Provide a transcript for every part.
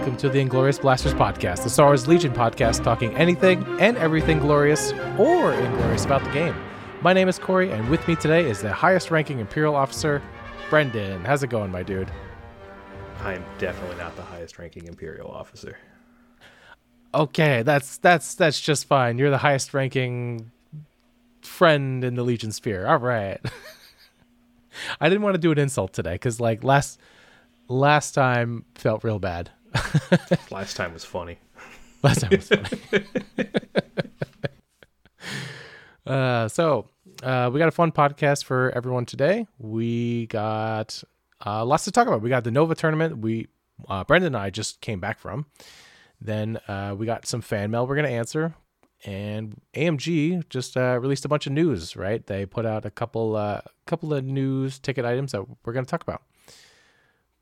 welcome to the Inglorious Blasters podcast, the Star Wars Legion podcast talking anything and everything glorious or inglorious about the game. My name is Koray, and with me today is the highest ranking Imperial officer, Brendan. How's it going, my dude? I'm definitely not the highest ranking Imperial officer. Okay, that's that's that's just fine. You're the highest ranking friend in the Legion sphere. All right. I didn't want to do an insult today because like last last time felt real bad. Last time was funny. Last time was funny. uh, so uh, we got a fun podcast for everyone today. We got uh, lots to talk about. We got the Nova tournament. We uh, Brendan and I just came back from. Then uh, we got some fan mail we're gonna answer, and AMG just uh, released a bunch of news. Right, they put out a couple uh, couple of news ticket items that we're gonna talk about.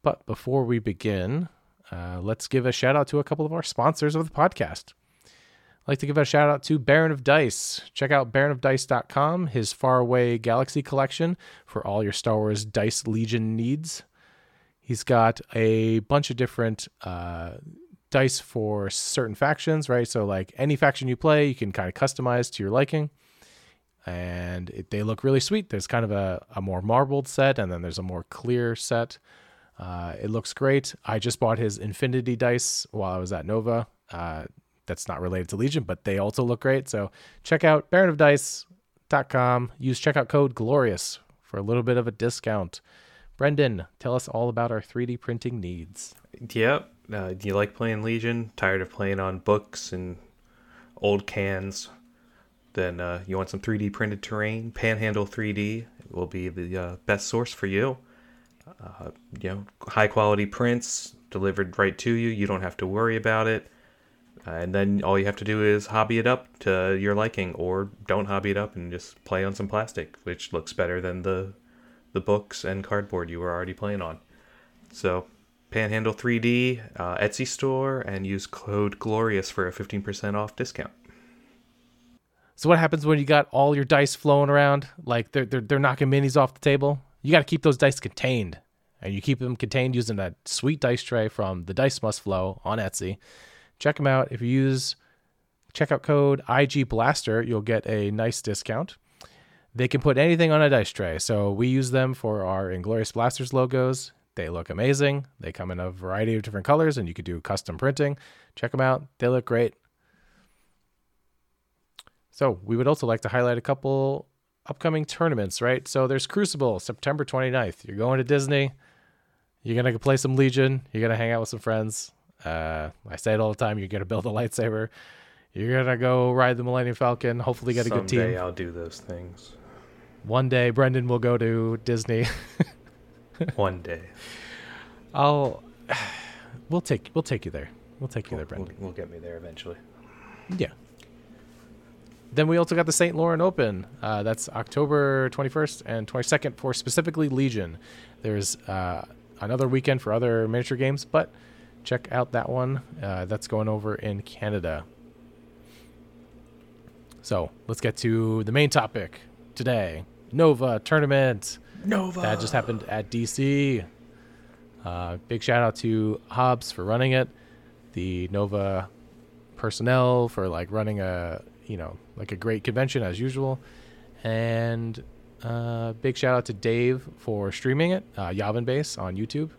But before we begin, uh, let's give a shout out to a couple of our sponsors of the podcast. I'd like to give a shout out to Baron of Dice. Check out baronofdice.com, his faraway galaxy collection for all your Star Wars Dice Legion needs. He's got a bunch of different uh, dice for certain factions, right? So, like any faction you play, you can kind of customize to your liking. And it, they look really sweet. There's kind of a, a more marbled set, and then there's a more clear set. Uh, it looks great. I just bought his Infinity dice while I was at Nova. Uh, that's not related to Legion, but they also look great. So check out baronofdice.com. Use checkout code GLORIOUS for a little bit of a discount. Brendan, tell us all about our 3D printing needs. Yep. Uh, do you like playing Legion? Tired of playing on books and old cans? Then uh, you want some 3D printed terrain? Panhandle 3D will be the uh, best source for you. Uh, you know, high quality prints delivered right to you. You don't have to worry about it. Uh, and then all you have to do is hobby it up to your liking, or don't hobby it up and just play on some plastic, which looks better than the the books and cardboard you were already playing on. So, Panhandle 3D uh, Etsy store, and use code Glorious for a 15% off discount. So what happens when you got all your dice flowing around? Like they're they're, they're knocking minis off the table. You got to keep those dice contained, and you keep them contained using that sweet dice tray from the Dice Must Flow on Etsy. Check them out. If you use checkout code IG Blaster, you'll get a nice discount. They can put anything on a dice tray, so we use them for our Inglorious Blasters logos. They look amazing. They come in a variety of different colors, and you could do custom printing. Check them out. They look great. So, we would also like to highlight a couple upcoming tournaments, right? So, there's Crucible, September 29th. You're going to Disney. You're going to play some Legion. You're going to hang out with some friends. Uh, I say it all the time. You're going to build a lightsaber. You're going to go ride the Millennium Falcon. Hopefully, get a good team. Someday. I'll do those things. One day, Brendan will go to Disney. One day. I'll. We'll take we'll take you there. We'll take you there, We'll, Brendan. we'll get me there eventually. Yeah. Then we also got the St. Lauren Open. Uh, that's October 21st and 22nd for specifically Legion. There's uh, another weekend for other miniature games, but check out that one. Uh, that's going over in Canada. So let's get to the main topic today Nova tournament. Nova. That just happened at DC. Uh, big shout out to Hobbs for running it, the Nova personnel for like running a you know like a great convention as usual, and uh, big shout out to Dave for streaming it, uh, Yavin Base on YouTube.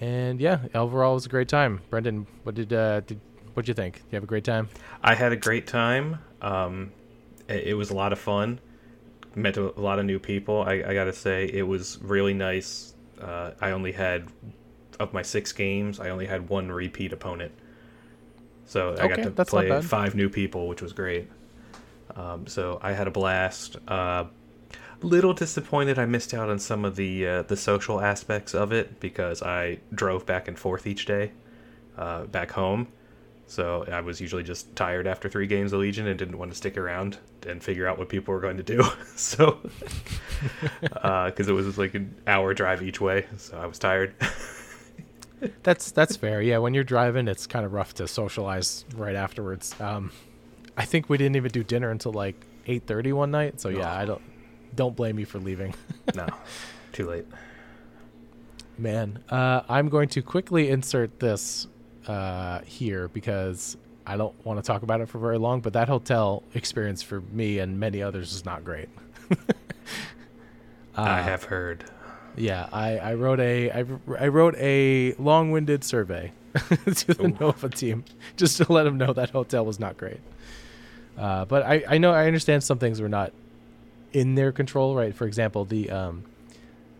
And yeah, overall it was a great time. Brendan, what did uh, did what did you think? You have a great time? I had a great time. Um, it, it was a lot of fun. Met a lot of new people. I, I gotta say, it was really nice. Uh, I only had of my six games, I only had one repeat opponent. So I Okay, got to that's play five new people, which was great. Um, so I had a blast. Uh, little disappointed I missed out on some of the uh, the social aspects of it because I drove back and forth each day uh, back home. So I was usually just tired after three games of Legion and didn't want to stick around and figure out what people were going to do. so, because it was like an hour drive each way, so I was tired. That's that's fair. Yeah, when you're driving, it's kind of rough to socialize right afterwards. Um, I think we didn't even do dinner until like 8:30 one night. So yeah, I don't don't blame you for leaving. no, too late. Man, uh, I'm going to quickly insert this uh, here because I don't want to talk about it for very long. But that hotel experience for me and many others is not great. I have heard. Yeah, I, I wrote a I, I wrote a long-winded survey to the Ooh. Nova team just to let them know that hotel was not great. Uh, but I, I know I understand some things were not in their control, right? For example, the um,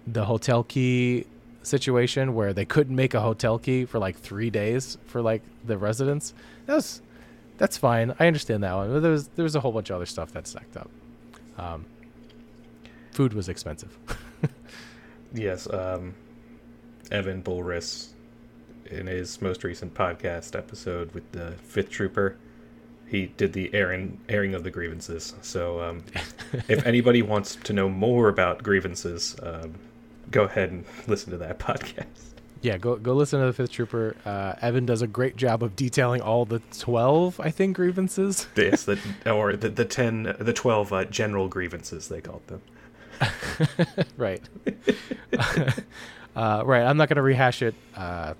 the hotel key situation where they couldn't make a hotel key for like three days for like the residents. That was that's fine. I understand that one. But there was there was a whole bunch of other stuff that stacked up. Um, food was expensive. Yes, um, Evan Bulris, in his most recent podcast episode with the Fifth Trooper, he did the airing airing of the grievances. So, um, if anybody wants to know more about grievances, um, go ahead and listen to that podcast. Yeah, go go listen to the Fifth Trooper. Uh, Evan does a great job of detailing all the twelve, I think, grievances. Yes, the or the the ten, the twelve uh, general grievances they called them. right, uh, right. I'm not going to rehash it. Uh,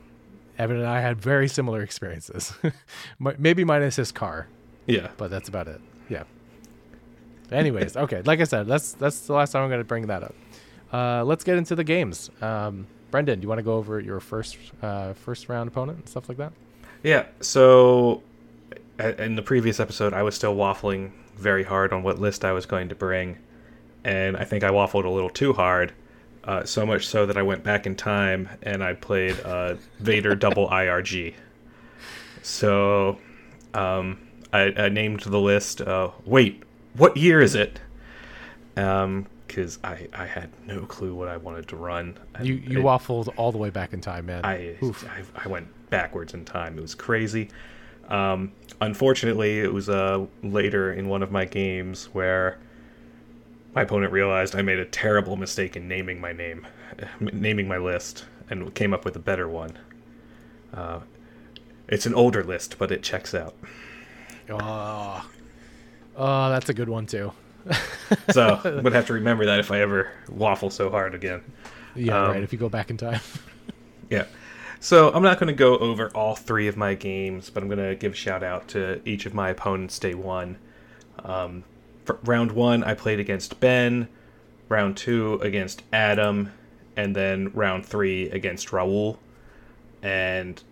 Evan and I had very similar experiences. Maybe minus his car, Yeah, but that's about it. Yeah. Anyways, okay. Like I said, that's that's the last time I'm going to bring that up. Uh, let's get into the games. Um, Brendan, do you want to go over your first uh, first round opponent and stuff like that? Yeah. So, in the previous episode, I was still waffling very hard on what list I was going to bring, and I think I waffled a little too hard. Uh, so much so that I went back in time and I played uh, Vader Double IRG. So, um, I, I named the list. Uh, wait, what year is it? Um, because I I had no clue what I wanted to run. You you It- waffled all the way back in time, man. I, I I went backwards in time. It was crazy. Um, unfortunately, it was uh, later in one of my games where my opponent realized I made a terrible mistake in naming my name, naming my list, and came up with a better one. Uh, it's an older list, but it checks out. Oh, oh, that's a good one too. So I'm gonna have to remember that if I ever waffle so hard again. Yeah, Um, right. If you go back in time. Yeah. So I'm not going to go over all three of my games, but I'm going to give a shout out to each of my opponents day one. Um, round one, I played against Ben. Round two against Adam, and then round three against Raul. And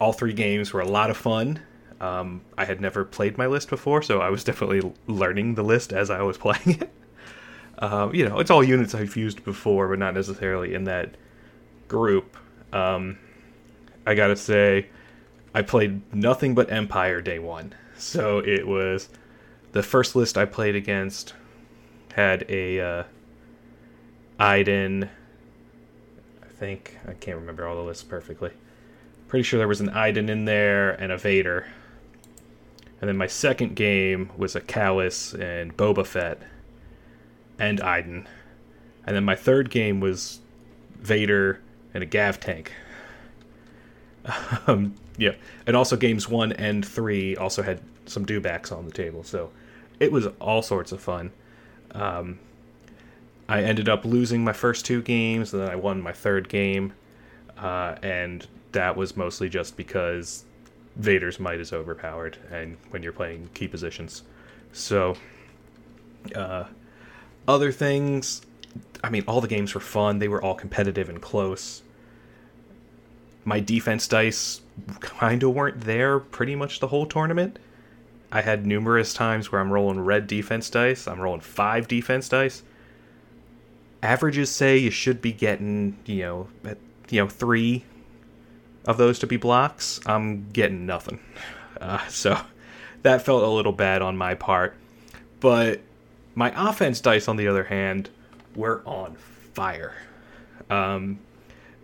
all three games were a lot of fun. Um, I had never played my list before, so I was definitely learning the list as I was playing it. Um, you know, it's all units I've used before, but not necessarily in that group. Um, I gotta say, I played nothing but Empire day one. So it was the first list I played against had a uh, Iden. I think I can't remember all the lists perfectly. Pretty sure there was an Iden in there and a Vader. And then my second game was a Kallus and Boba Fett and Iden. And then my third game was Vader and a Gav tank. Um, yeah, and also games one and three also had some dewbacks on the table, so it was all sorts of fun. Um, I ended up losing my first two games, and then I won my third game, uh, and that was mostly just because Vader's might is overpowered, and when you're playing key positions, so. Uh, other things, I mean, all the games were fun. They were all competitive and close. My defense dice kind of weren't there pretty much the whole tournament. I had numerous times where I'm rolling red defense dice. I'm rolling five defense dice. Averages say you should be getting, you know, at, you know, three of those to be blocks. I'm getting nothing. Uh, so that felt a little bad on my part. But my offense dice, on the other hand, were on fire. Um,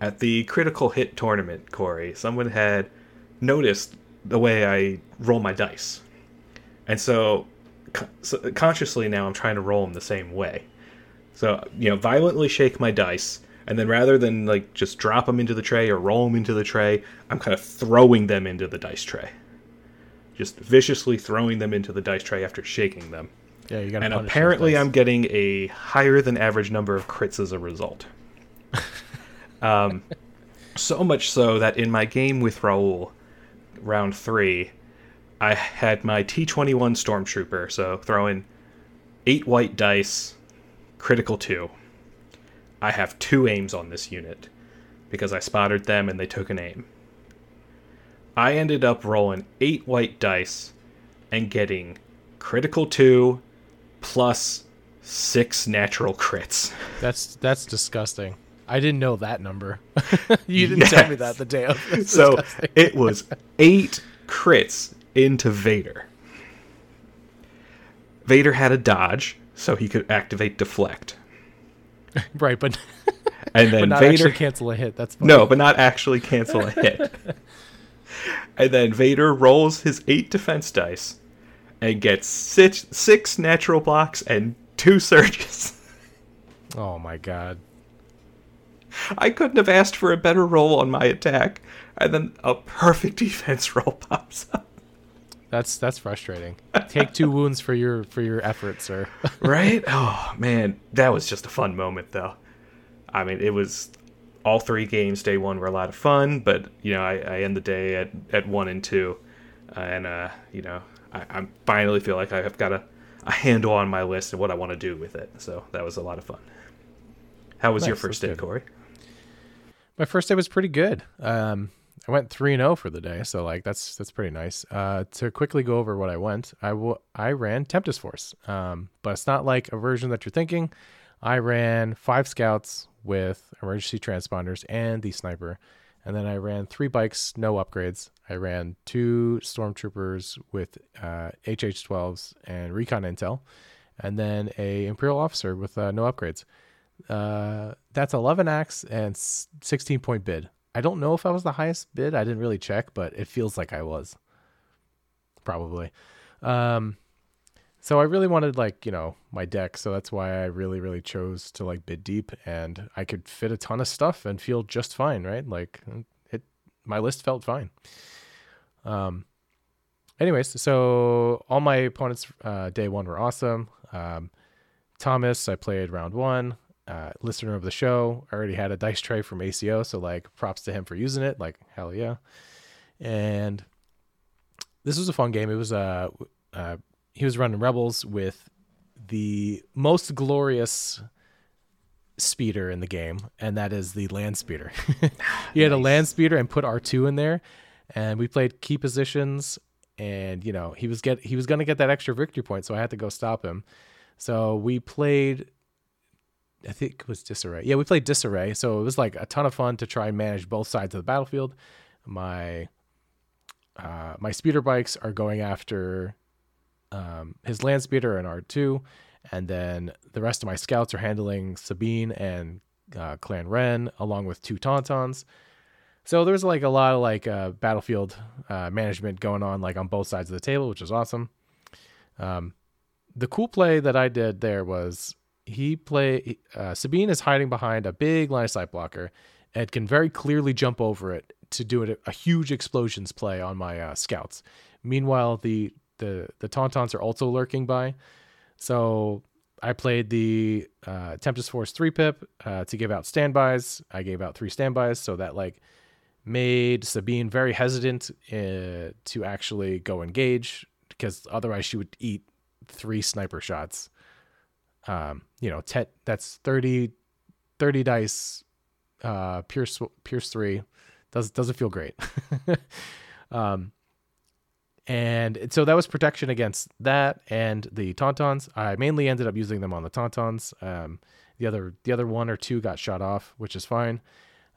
at the critical hit tournament, Koray, someone had noticed the way I roll my dice, and so, so consciously now I'm trying to roll them the same way. So you know, violently shake my dice, and then rather than like just drop them into the tray or roll them into the tray, I'm kind of throwing them into the dice tray. Just viciously throwing them into the dice tray after shaking them. Yeah, you got. To And apparently, I'm getting a higher than average number of crits as a result. Um, so much so that in my game with Raul, round three, I had my T21 Stormtrooper, so throwing eight white dice, critical two. I have two aims on this unit because I spotted them and they took an aim. I ended up rolling eight white dice and getting critical two plus six natural crits. That's that's disgusting. I didn't know that number. you didn't yes. tell me that the day of. so it was eight crits into Vader. Vader had a dodge, so he could activate deflect. right, but and then but not Vader cancel a hit. That's funny. no, but not actually cancel a hit. and then Vader rolls his eight defense dice and gets six, six natural blocks and two surges. Oh my god. I couldn't have asked for a better roll on my attack, and then a perfect defense roll pops up. That's that's frustrating. Take two wounds for your for your effort, sir. right? Oh man, that was just a fun moment though. I mean, it was all three games day one were a lot of fun, but you know, I, I end the day at, at one and two, uh, and uh, you know, I, I finally feel like I have got a, a handle on my list and what I want to do with it. So that was a lot of fun. How was nice, your first day, good. Koray? My first day was pretty good. Um, I went three and zero oh for the day, so like that's that's pretty nice. Uh, to quickly go over what I went, I w- I ran Tempest Force, um, but it's not like a version that you're thinking. I ran five scouts with emergency transponders and the sniper, and then I ran three bikes, no upgrades. I ran two stormtroopers with uh, HH12s and recon intel, and then a imperial officer with uh, no upgrades. Uh, that's 11 acts and 16 point bid. I don't know if I was the highest bid. I didn't really check, but it feels like I was. Probably. Um, so I really wanted like, you know, my deck, so that's why I really really chose to like bid deep and I could fit a ton of stuff and feel just fine, right? Like it my list felt fine. Um anyways, so all my opponents uh, day 1 were awesome. Um, Thomas, I played round 1 uh, listener of the show. I already had a dice tray from ACO, so like props to him for using it. Like hell yeah. And this was a fun game. It was uh, uh he was running Rebels with the most glorious speeder in the game, and that is the land speeder. he had a land speeder and put R two in there, and we played key positions. And you know he was get he was gonna get that extra victory point, so I had to go stop him. So we played I think it was disarray. Yeah, we played disarray, so it was like a ton of fun to try and manage both sides of the battlefield. My uh, my speeder bikes are going after um, his land speeder and R two, and then the rest of my scouts are handling Sabine and uh, Clan Wren along with two Tauntauns. So there's like a lot of like uh, battlefield uh, management going on like on both sides of the table, which is awesome. Um, the cool play that I did there was he play uh, Sabine is hiding behind a big line of sight blocker and can very clearly jump over it to do it a huge explosions play on my uh, scouts. Meanwhile, the the the tauntauns are also lurking by, so I played the uh, Tempest Force three pip uh, to give out standbys. I gave out three standbys, so that like made Sabine very hesitant uh, to actually go engage because otherwise she would eat three sniper shots um, you know, te- that's 30, 30 dice, uh, Pierce, Pierce three does, doesn't feel great. um, and so that was protection against that and the tauntauns. I mainly ended up using them on the tauntauns. Um, the other, the other one or two got shot off, which is fine.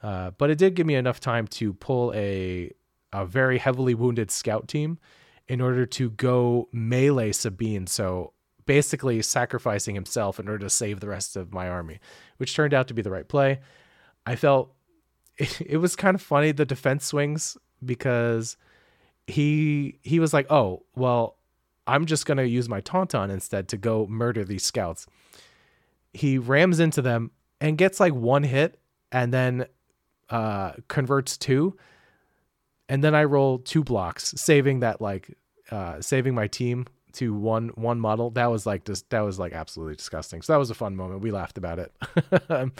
Uh, but it did give me enough time to pull a, a very heavily wounded scout team in order to go melee Sabine. So basically sacrificing himself in order to save the rest of my army, which turned out to be the right play. I felt it, it was kind of funny the defense swings because he he was like, "Oh, well, I'm just going to use my tauntaun instead to go murder these scouts." He rams into them and gets like one hit and then uh converts two and then I roll two blocks, saving that like uh saving my team to one one model that was like just that was like absolutely disgusting so that was a fun moment we laughed about it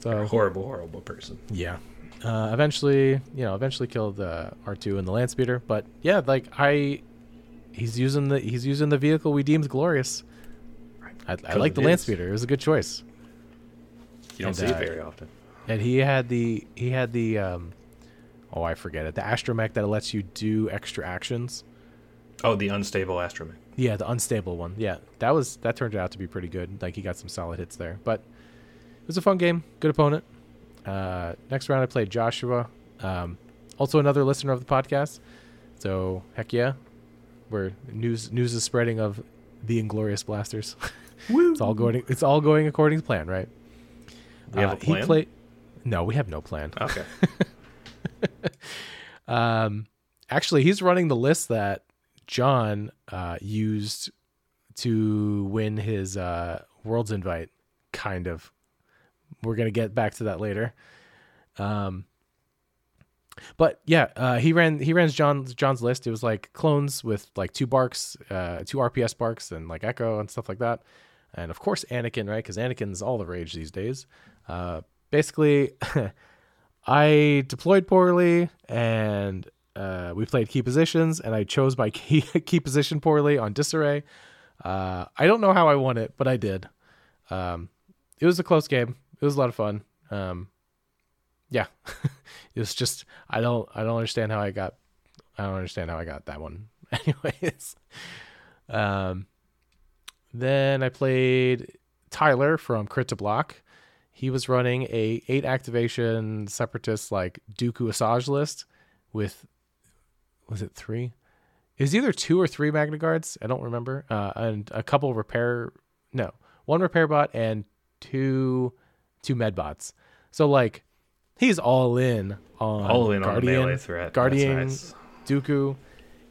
So horrible, horrible person. Yeah. Uh, eventually, you know, eventually killed uh, R2 and the land speeder, but yeah, like I, he's using the he's using the vehicle we deemed glorious. I, I like the land speeder; it was a good choice. You don't And, see uh, it very often. And he had the he had the um, oh I forget it, the astromech that lets you do extra actions. Oh, the unstable astromech. Yeah, the unstable one. Yeah, that was that turned out to be pretty good. Like he got some solid hits there, but it was a fun game. Good opponent. Uh, next round, I played Joshua, um, also another listener of the podcast. So heck yeah, where news news is spreading of the Inglorious Blasters. it's all going. It's all going according to plan, right? We have Uh, a plan? He played. No, we have no plan. Okay. Um, actually, he's running the list that John uh, used to win his uh, World's Invite. Kind of. We're gonna get back to that later. Um, but yeah, uh, he ran he ran John's John's list. It was like clones with like two BARCs, uh, two RPS BARCs, and like Echo and stuff like that. And of course Anakin, right? Because Anakin's all the rage these days. Uh, basically, I deployed poorly, and uh, we played key positions, and I chose my key key position poorly on disarray. Uh, I don't know how I won it, but I did. Um, it was a close game. It was a lot of fun. Um, yeah, it was just I don't I don't understand how I got I don't understand how I got that one. Anyways, um, then I played Tyler from Crit 2 Block. He was running a eight activation separatist like Dooku Asajj list with was it three? It was either two or three Magna Guards. I don't remember. Uh, and a couple repair no one repair bot and two two med bots. So like he's all in on All in on the Guardian, melee threat. Guardian, nice. Dooku,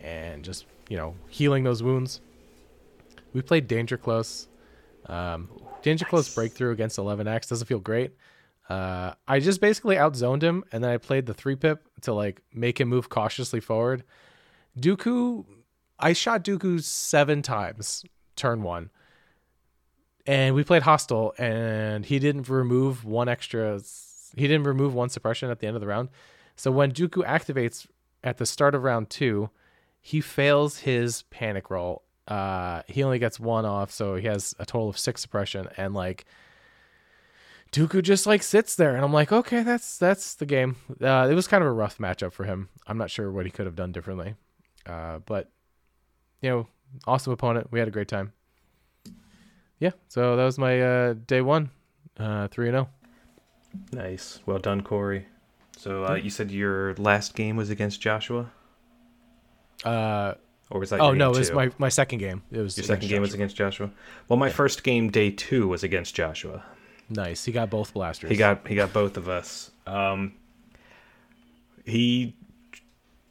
and just you know healing those wounds. We played Danger Close. Um, Danger Close breakthrough against 11x doesn't feel great. Uh, I just basically outzoned him, and then I played the three pip to like make him move cautiously forward. Dooku, I shot Dooku seven times turn one, and we played hostile, and he didn't remove one extra. He didn't remove one suppression at the end of the round. So when Dooku activates at the start of round two, he fails his panic roll. Uh, he only gets one off, so he has a total of six suppression, and like Dooku just like sits there, and I'm like, okay, that's that's the game. Uh, it was kind of a rough matchup for him. I'm not sure what he could have done differently, uh, but you know, awesome opponent. We had a great time. Yeah, so that was my uh, day one, uh, three and zero. Nice. Well done, Koray. So uh, you said your last game was against Joshua, Uh, or was that? oh your no, game it was two? my my second game. It was Your second game was against Joshua. Well, my first game, day two, was against Joshua. Nice. He got both blasters. He got he got both of us. Um, he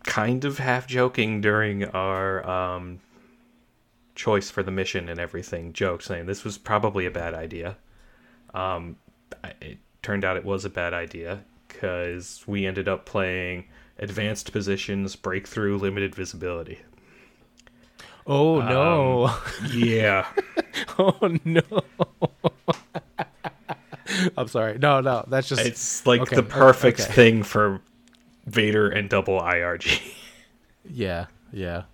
kind of half joking during our um, choice for the mission and everything, joked saying this was probably a bad idea. Um, it turned out it was a bad idea because we ended up playing advanced positions, breakthrough, limited visibility. Oh no! Yeah. oh no! I'm sorry. No, no, that's just it's like Okay, the perfect okay. thing for Vader and double IRG. yeah, yeah.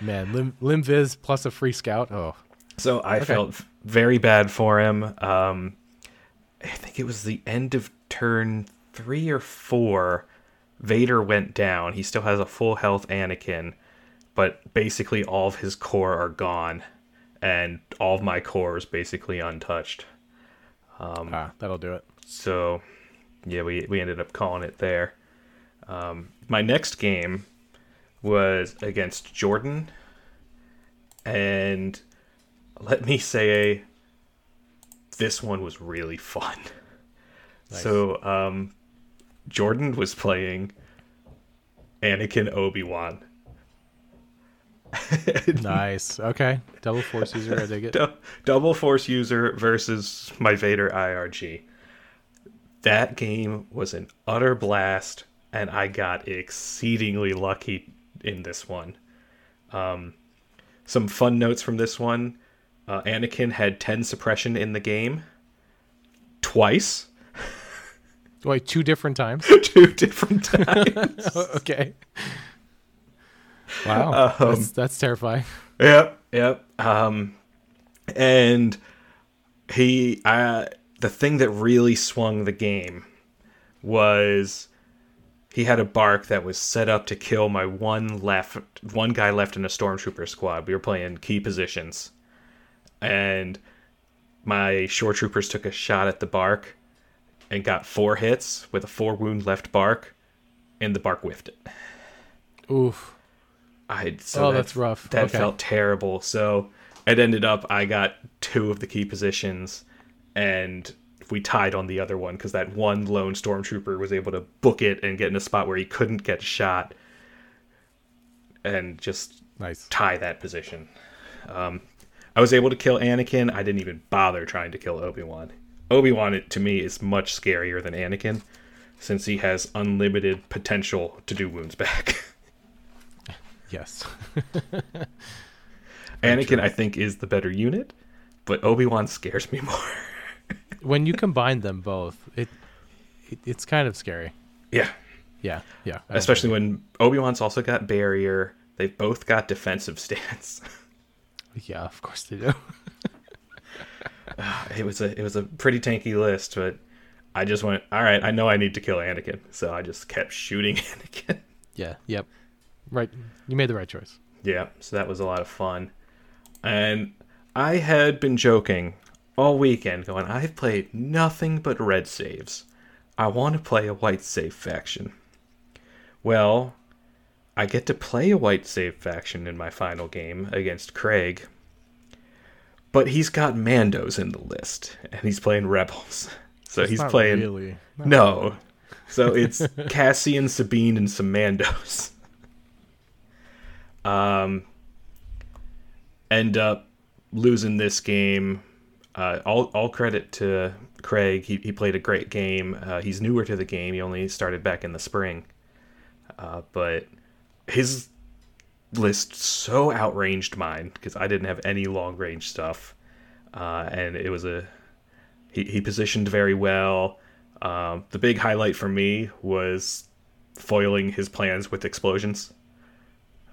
Man, lim, lim vis plus a free scout. Oh, So I Okay. felt very bad for him. Um, I think it was the end of turn three or four. Vader went down. He still has a full health Anakin, but basically all of his core are gone, and all of my core is basically untouched. Ah, that'll do it. So, yeah, we we ended up calling it there. Um, my next game was against Jordan, and let me say, this one was really fun. So, um, Jordan was playing Anakin Obi Wan. Nice. Okay, double force user. I dig it. Du- double force user versus my Vader IRG. That game was an utter blast, and I got exceedingly lucky in this one. Um, some fun notes from this one: uh, Anakin had ten suppression in the game, twice. Wait, two different times? two different times. okay. Wow, Um, that's, that's terrifying. Yep, yep. Um, and he, uh, the thing that really swung the game was he had a BARC that was set up to kill my one left, one guy left in a stormtrooper squad. We were playing key positions, and my shore troopers took a shot at the BARC and got four hits with a four wound left BARC, and the BARC whiffed it. Oof. I so Oh, that- that's rough. That Okay. felt terrible. So it ended up I got two of the key positions, and we tied on the other one because that one lone stormtrooper was able to book it and get in a spot where he couldn't get shot, and just Nice. tie that position. Um, I was able to kill Anakin. I didn't even bother trying to kill Obi Wan. Obi Wan to me is much scarier than Anakin, since he has unlimited potential to do wounds back. Yes. Anakin, I think, is the better unit, but Obi Wan scares me more. when you combine them both, it, it it's kind of scary. yeah, Yeah. Yeah. I especially when Obi Wan's also got barrier. They've both got defensive stance. Yeah, of course they do. it was a it was a pretty tanky list, but I just went, all right, I know I need to kill Anakin, so I just kept shooting Anakin. yeah. Yep. Right. You made the right choice. Yeah, so that was a lot of fun. And I had been joking all weekend, going, I've played nothing but red saves. I want to play a white save faction. Well, I get to play a white save faction in my final game against Craig, but he's got Mandos in the list, and he's playing Rebels. So It's he's not playing. Really. No. So it's Cassian, Sabine, and some Mandos. Um, end up losing this game. Uh, all all credit to Craig. He he played a great game. Uh, he's newer to the game. He only started back in the spring, uh, but his list so outranged mine because I didn't have any long range stuff, uh, and it was a he, he positioned very well. Um, the big highlight for me was foiling his plans with explosions.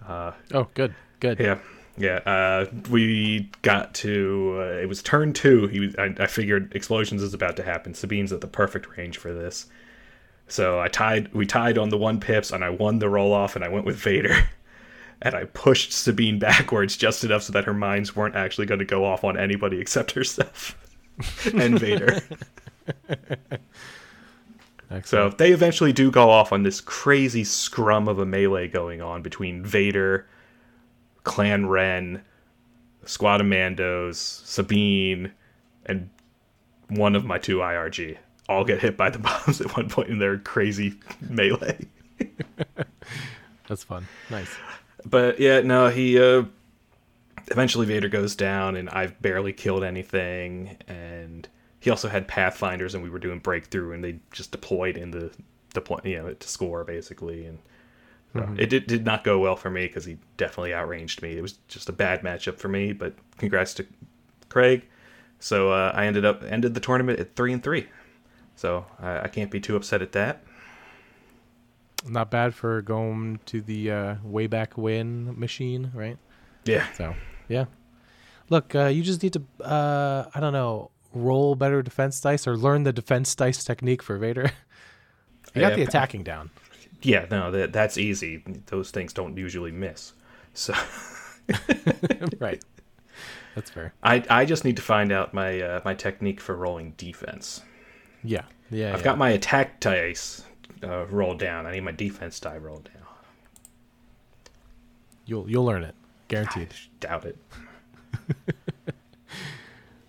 Oh, good. Good. Yeah, yeah. Uh, we got to uh, it was turn two. He was, I, I figured explosions is about to happen. Sabine's at the perfect range for this, so I tied. We tied on the one pips, and I won the roll off, and I went with Vader. And I pushed Sabine backwards just enough so that her mines weren't actually going to go off on anybody except herself and Vader. So they eventually do go off on this crazy scrum of a melee going on between Vader, Clan Wren, Squad of Mandos, Sabine, and one of my two IRG. All get hit by the bombs at one point in their crazy melee. That's fun. Nice. But yeah, no, he uh eventually Vader goes down and I've barely killed anything and he also had pathfinders and we were doing breakthrough and they just deployed in the deploy you know to score basically and so it did, did not go well for me because he definitely outranged me. It was just a bad matchup for me, but congrats to Craig. So uh, I ended up ended the tournament at three and three. So I, I can't be too upset at that. Not bad for going to the uh, way back win machine, right? Yeah, So, yeah. Look, uh, you just need to, uh, I don't know, roll better defense dice or learn the defense dice technique for Vader. you got Yeah, the attacking down. yeah, no, that that's easy. Those things don't usually miss. So right. That's fair. I I just need to find out my uh, my technique for rolling defense. Yeah. Yeah. I've yeah. got my attack dice uh, rolled down. I need my defense die rolled down. You'll you'll learn it, guaranteed. Doubt it.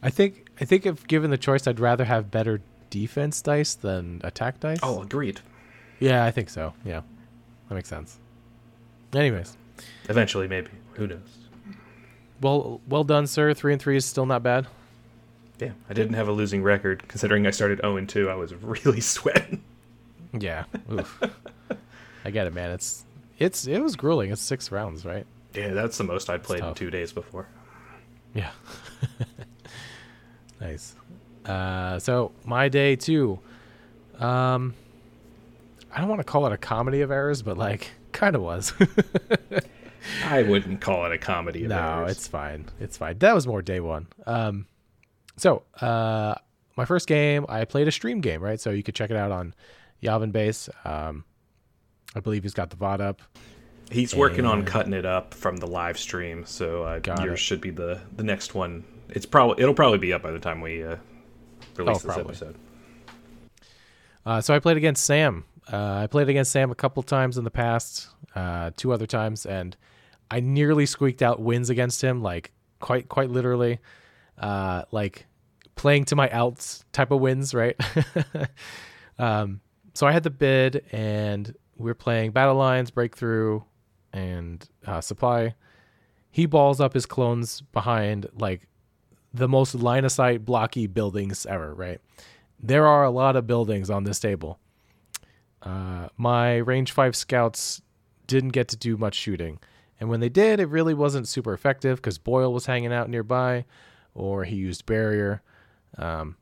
I think I think if given the choice, I'd rather have better defense dice than attack dice. Oh, agreed. yeah, I think so. Yeah, that makes sense. Anyways, Eventually, maybe. Who knows? well well done, sir. Three and three is still not bad. Yeah, I didn't have a losing record. Considering I started 0 and 2, I was really sweating. Yeah. Oof. I get it, man. It's it's it was grueling. It's six rounds, right? Yeah, that's the most I'd played in two days before. Yeah. nice. Uh, so my day too. Um, I don't want to call it a comedy of errors, but like kind of was. I wouldn't call it a comedy of no, errors. it's fine. It's fine. That was more day one. Um, so uh, my first game, I played a stream game, right? So you could check it out on Yavin Base. Um, I believe he's got the VOD up. He's working on cutting it up from the live stream, so uh, yours should be the the next one. It's probably it'll probably be up by the time we uh, release Oh, this probably. episode. Uh, so I played against Sam. Uh, I played against Sam a couple times in the past, uh, two other times, and I nearly squeaked out wins against him, like quite quite literally, uh, like playing to my outs type of wins, right? um, so I had the bid, and we are playing battle lines, breakthrough, and uh, supply. He balls up his clones behind like the most line of sight blocky buildings ever, right? There are a lot of buildings on this table. Uh, my range five scouts didn't get to do much shooting, and when they did, it really wasn't super effective because Boyle was hanging out nearby, or he used barrier. Um,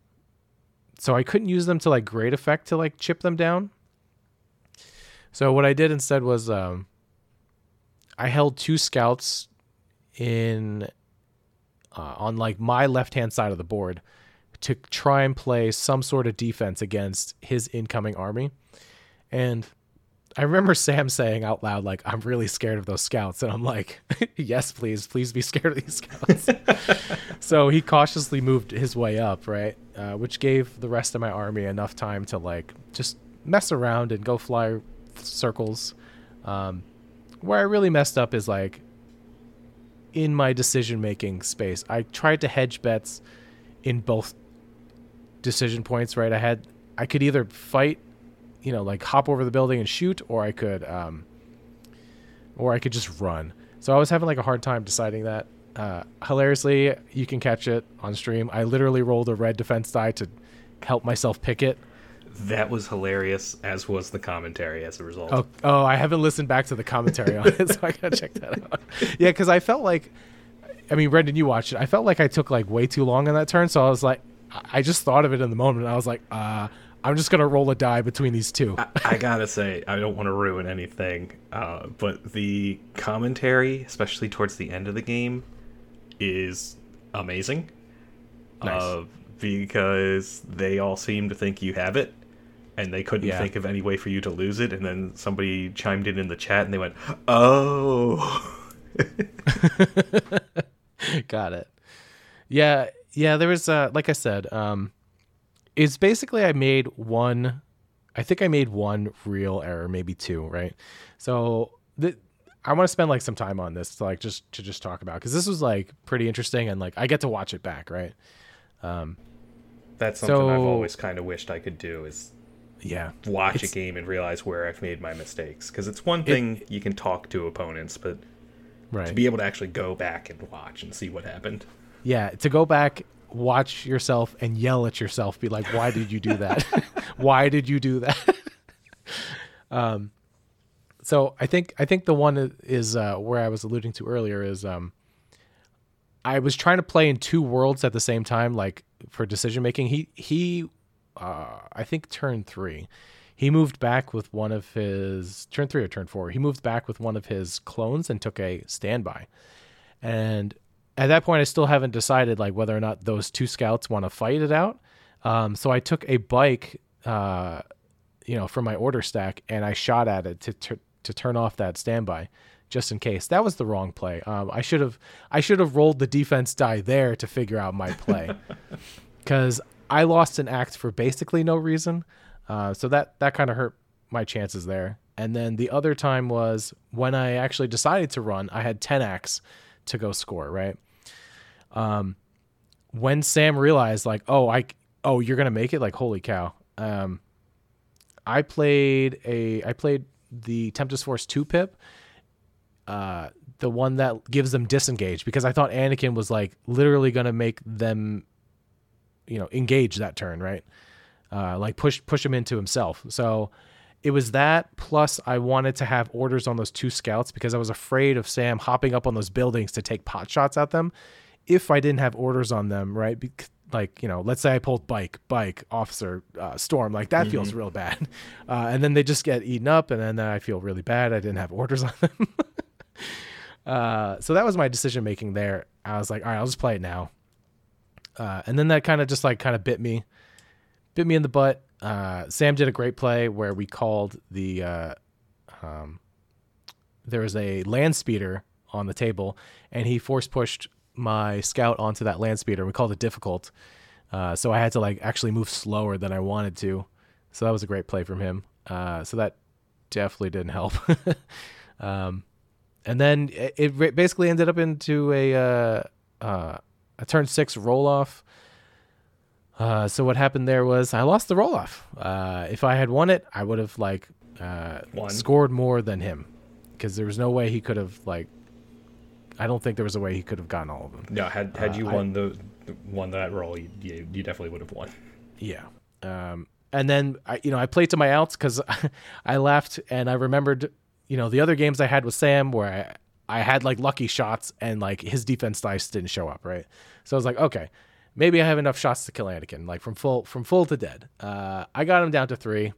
so I couldn't use them to like great effect to like chip them down. So what I did instead was um, I held two scouts in uh, on like my left hand side of the board to try and play some sort of defense against his incoming army. And I remember Sam saying out loud, like, I'm really scared of those scouts. And I'm like, yes, please, please be scared of these scouts. so he cautiously moved his way up, right? Uh, which gave the rest of my army enough time to, like, just mess around and go fly circles. Um, where I really messed up is, like, in my decision making space. I tried to hedge bets in both decision points, right? I had I could either fight, you know, like hop over the building and shoot, or I could um or I could just run. So I was having like a hard time deciding that. Uh hilariously, you can catch it on stream. I literally rolled a red defense die to help myself pick it. That was hilarious, as was the commentary as a result. Oh, oh, I haven't listened back to the commentary on it, so I gotta check that out. Yeah, because I felt like, I mean, Brendan, you watched it. I felt like I took like way too long on that turn, so I was like, I just thought of it in the moment. And I was like, uh, I'm just gonna roll a die between these two. I, I gotta say, I don't want to ruin anything, uh, but the commentary, especially towards the end of the game, is amazing. Nice. Uh, because they all seem to think you have it, and they couldn't Yeah. think of any way for you to lose it. And then somebody chimed in in the chat, and they went, "Oh." Got it. Yeah, yeah. There was, uh, like I said, um, it's basically I made one. I think I made one real error, maybe two, right? So the, I want to spend like some time on this to like just to just talk about because this was like pretty interesting and like I get to watch it back, right? That's something I've always kind of wished I could do is Yeah, watch a game and realize where I've made my mistakes. Because it's one thing you can talk to opponents, but right. to be able to actually go back and watch and see what happened. yeah, to go back, watch yourself and yell at yourself, be like, "Why did you do that? Why did you do that?" um, so I think I think the one is uh, where I was alluding to earlier is um, I was trying to play in two worlds at the same time, like for decision making. He he, uh, I think turn three, he moved back with one of his turn three or turn four. He moved back with one of his clones and took a standby, and at that point, I still haven't decided like whether or not those two scouts want to fight it out. Um, so I took a bike, uh, you know, from my order stack, and I shot at it to to, to turn off that standby, just in case. That was the wrong play. Um, I should have I should have rolled the defense die there to figure out my play, because I lost an act for basically no reason. Uh, so that that kind of hurt my chances there. And then the other time was when I actually decided to run. I had ten acts to go score. Right. Um, when Sam realized like, oh, I oh you're gonna make it. Like holy cow. Um, I played a I played the Tempest Force two pip. Uh, the one that gives them disengage because I thought Anakin was like literally gonna make them, you know, engage that turn right, uh, like push push him into himself. So it was that plus I wanted to have orders on those two scouts because I was afraid of Sam hopping up on those buildings to take pot shots at them if I didn't have orders on them, right? Bec- like you know let's say i pulled bike bike officer uh, storm like that feels real bad. Uh, and then they just get eaten up and then i feel really bad. I didn't have orders on them. Uh, so that was my decision making there. I was like all right i'll just play it now uh, and then that kind of just like kind of bit me bit me in the butt uh, sam did a great play where we called the uh, um, there was a land speeder on the table and he force pushed my scout onto that land speeder. We called it difficult. Uh, so I had to like actually move slower than I wanted to. So that was a great play from him. Uh, so that definitely didn't help. um, and then it, it basically ended up into a uh, uh, a turn six roll off. Uh, so what happened there was I lost the roll off. Uh, if I had won it, I would have like uh, scored more than him because there was no way he could have like. I don't think there was a way he could have gotten all of them. No, had had you Uh, I- won the won that roll, you, you, you definitely would have won. Yeah. Um, and then I, you know, I played to my outs because I left and I remembered, you know, the other games I had with Sam where I, I had like lucky shots and like his defense dice didn't show up, right? So I was like, okay, maybe I have enough shots to kill Anakin, like from full from full to dead. Uh, I got him down to three.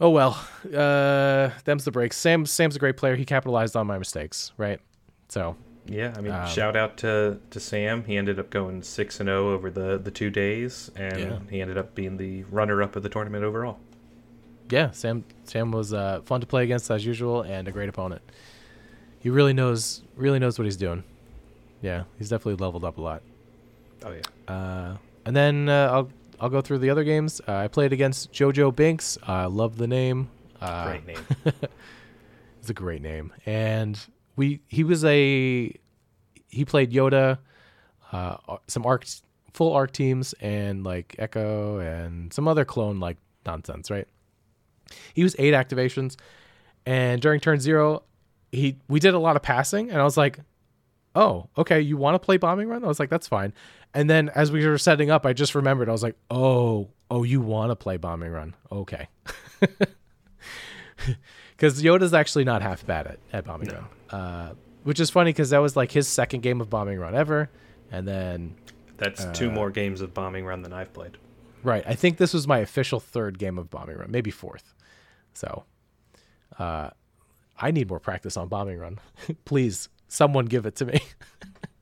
Oh well, uh, them's the breaks. Sam Sam's a great player. He capitalized on my mistakes, right? So Yeah, I mean, Um, shout out to, to Sam. He ended up going six and zero over the the two days, and Yeah. he ended up being the runner up of the tournament overall. yeah, Sam Sam was uh, fun to play against as usual and a great opponent. He really knows really knows what he's doing. Yeah, he's definitely leveled up a lot. Oh yeah, Uh, and then uh, I'll I'll go through the other games. Uh, I played against JoJo Binks. I love the name. Uh, great name. It's a great name. And we he was a he played Yoda, uh, some arc full arc teams and like Echo and some other clone like nonsense, right? He was eight activations, and during turn zero, he we did a lot of passing, and I was like, oh, okay, you want to play bombing run? I was like, that's fine. And then as we were setting up, I just remembered I was like, oh, oh, you want to play bombing run? Okay. because Yoda's actually not half bad at, at bombing No. run, uh, which is funny because that was like his second game of bombing run ever, and then That's Uh, two more games of bombing run than I've played. right, I think this was my official third game of bombing run, maybe fourth. So, uh, I need more practice on bombing run. Please, someone give it to me.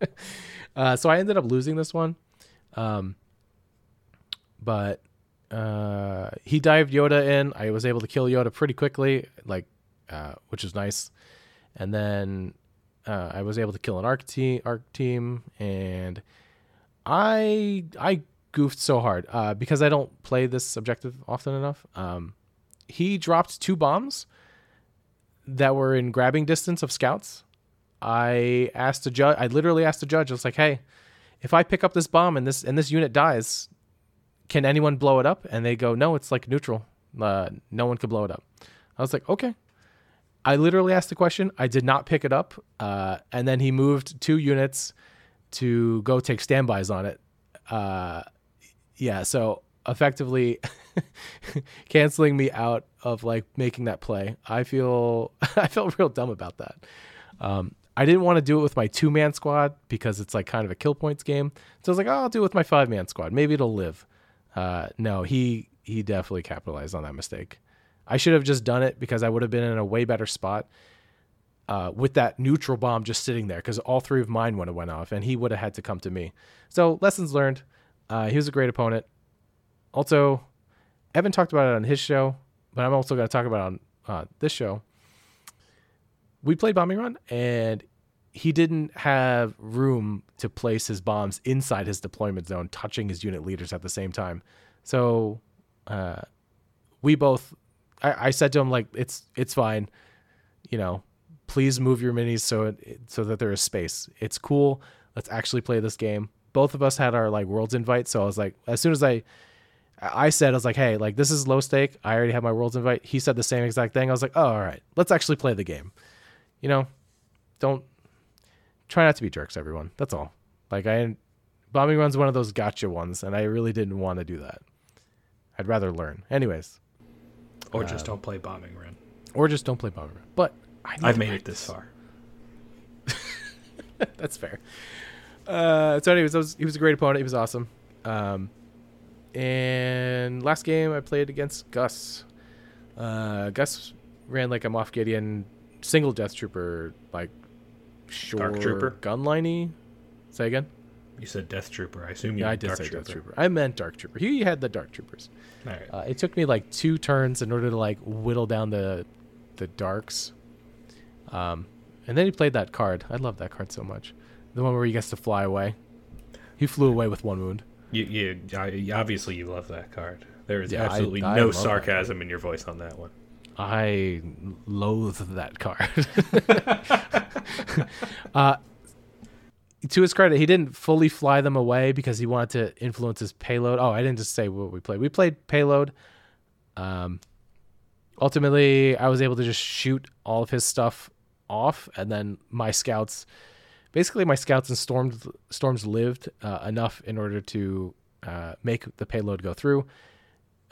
uh, so I ended up losing this one, um, but uh, he dived Yoda in. I was able to kill Yoda pretty quickly, like, uh, which is nice. And then uh, I was able to kill an arc team, arc team, and I I goofed so hard uh, because I don't play this objective often enough. Um, he dropped two bombs that were in grabbing distance of scouts. I asked the judge. I literally asked the judge. I was like, "Hey, if I pick up this bomb and this and this unit dies, can anyone blow it up?" And they go, "No, it's like neutral. Uh, no one could blow it up." I was like, "Okay." I literally asked the question. I did not pick it up, uh, and then he moved two units to go take standbys on it. Uh, yeah, so effectively canceling me out of like making that play. I feel I felt real dumb about that. Um, I didn't want to do it with my two man squad because it's like kind of a kill points game. So I was like, oh, I'll do it with my five man squad. Maybe it'll live. Uh, no, he he definitely capitalized on that mistake. I should have just done it because I would have been in a way better spot uh, with that neutral bomb just sitting there because all three of mine would have went off and he would have had to come to me. So lessons learned. Uh, he was a great opponent. Also, Evan talked about it on his show, but I'm also going to talk about on uh, this show. We played bombing run and he didn't have room to place his bombs inside his deployment zone, touching his unit leaders at the same time. So uh, we both, I, I said to him like, it's it's fine, you know, please move your minis so it, so that there is space. It's cool. Let's actually play this game. Both of us had our like worlds invite, so I was like, as soon as I I said, I was like, hey, like this is low stake. I already have my worlds invite. He said the same exact thing. I was like, oh, all right, let's actually play the game. You know, don't try not to be jerks, everyone. That's all. Like I, bombing run's one of those gotcha ones, and I really didn't want to do that. I'd rather learn, anyways, Or just don't play bombing run. or just don't play bombing run. But I to made it this far. That's fair. Uh, so, anyways, was, he was a great opponent. He was awesome. Um, and last game I played against Gus. Uh, Gus ran like a Moff Gideon single Death Trooper, like short Dark Trooper? gunliney. Say again. You said Death Trooper. I assume you Yeah, I did Dark say Trooper. Death Trooper. I meant Dark Trooper. He had the Dark Troopers. All right. Uh, it took me like two turns in order to like whittle down the the darks. Um, and then he played that card. I love that card so much. The one where he gets to fly away. He flew away with one wound. You, you, I- obviously you love that card. There is Yeah, absolutely I no sarcasm in your voice on that one. I loathe that card. uh, to his credit, he didn't fully fly them away because he wanted to influence his payload. Oh, I didn't just say what we played. We played payload. Um, ultimately, I was able to just shoot all of his stuff off, and then my scouts, basically, my scouts and storms storms lived uh, enough in order to uh, make the payload go through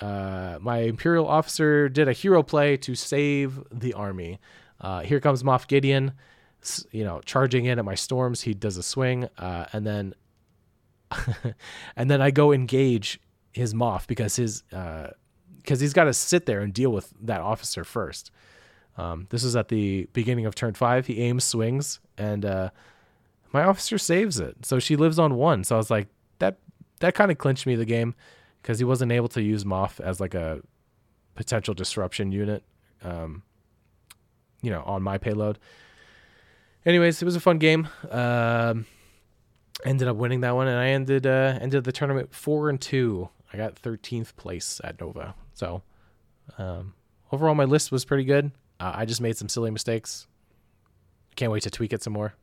uh, my imperial officer did a hero play to save the army. Uh, here comes Moff Gideon, you know, charging in at my storms. He does a swing, uh, and then, and then I go engage his Moff because his because he's got to sit there and deal with that officer first. Um, this is at the beginning of turn five. He aims, swings, and uh, my officer saves it. So she lives on one. So I was like, that that kind of clinched me the game because he wasn't able to use Moff as like a potential disruption unit, um, you know, on my payload. Anyways, it was a fun game. Um, ended up winning that one, and I ended uh, ended the tournament four and two. I got thirteenth place at Nova. So um, overall, my list was pretty good. Uh, I just made some silly mistakes. Can't wait to tweak it some more.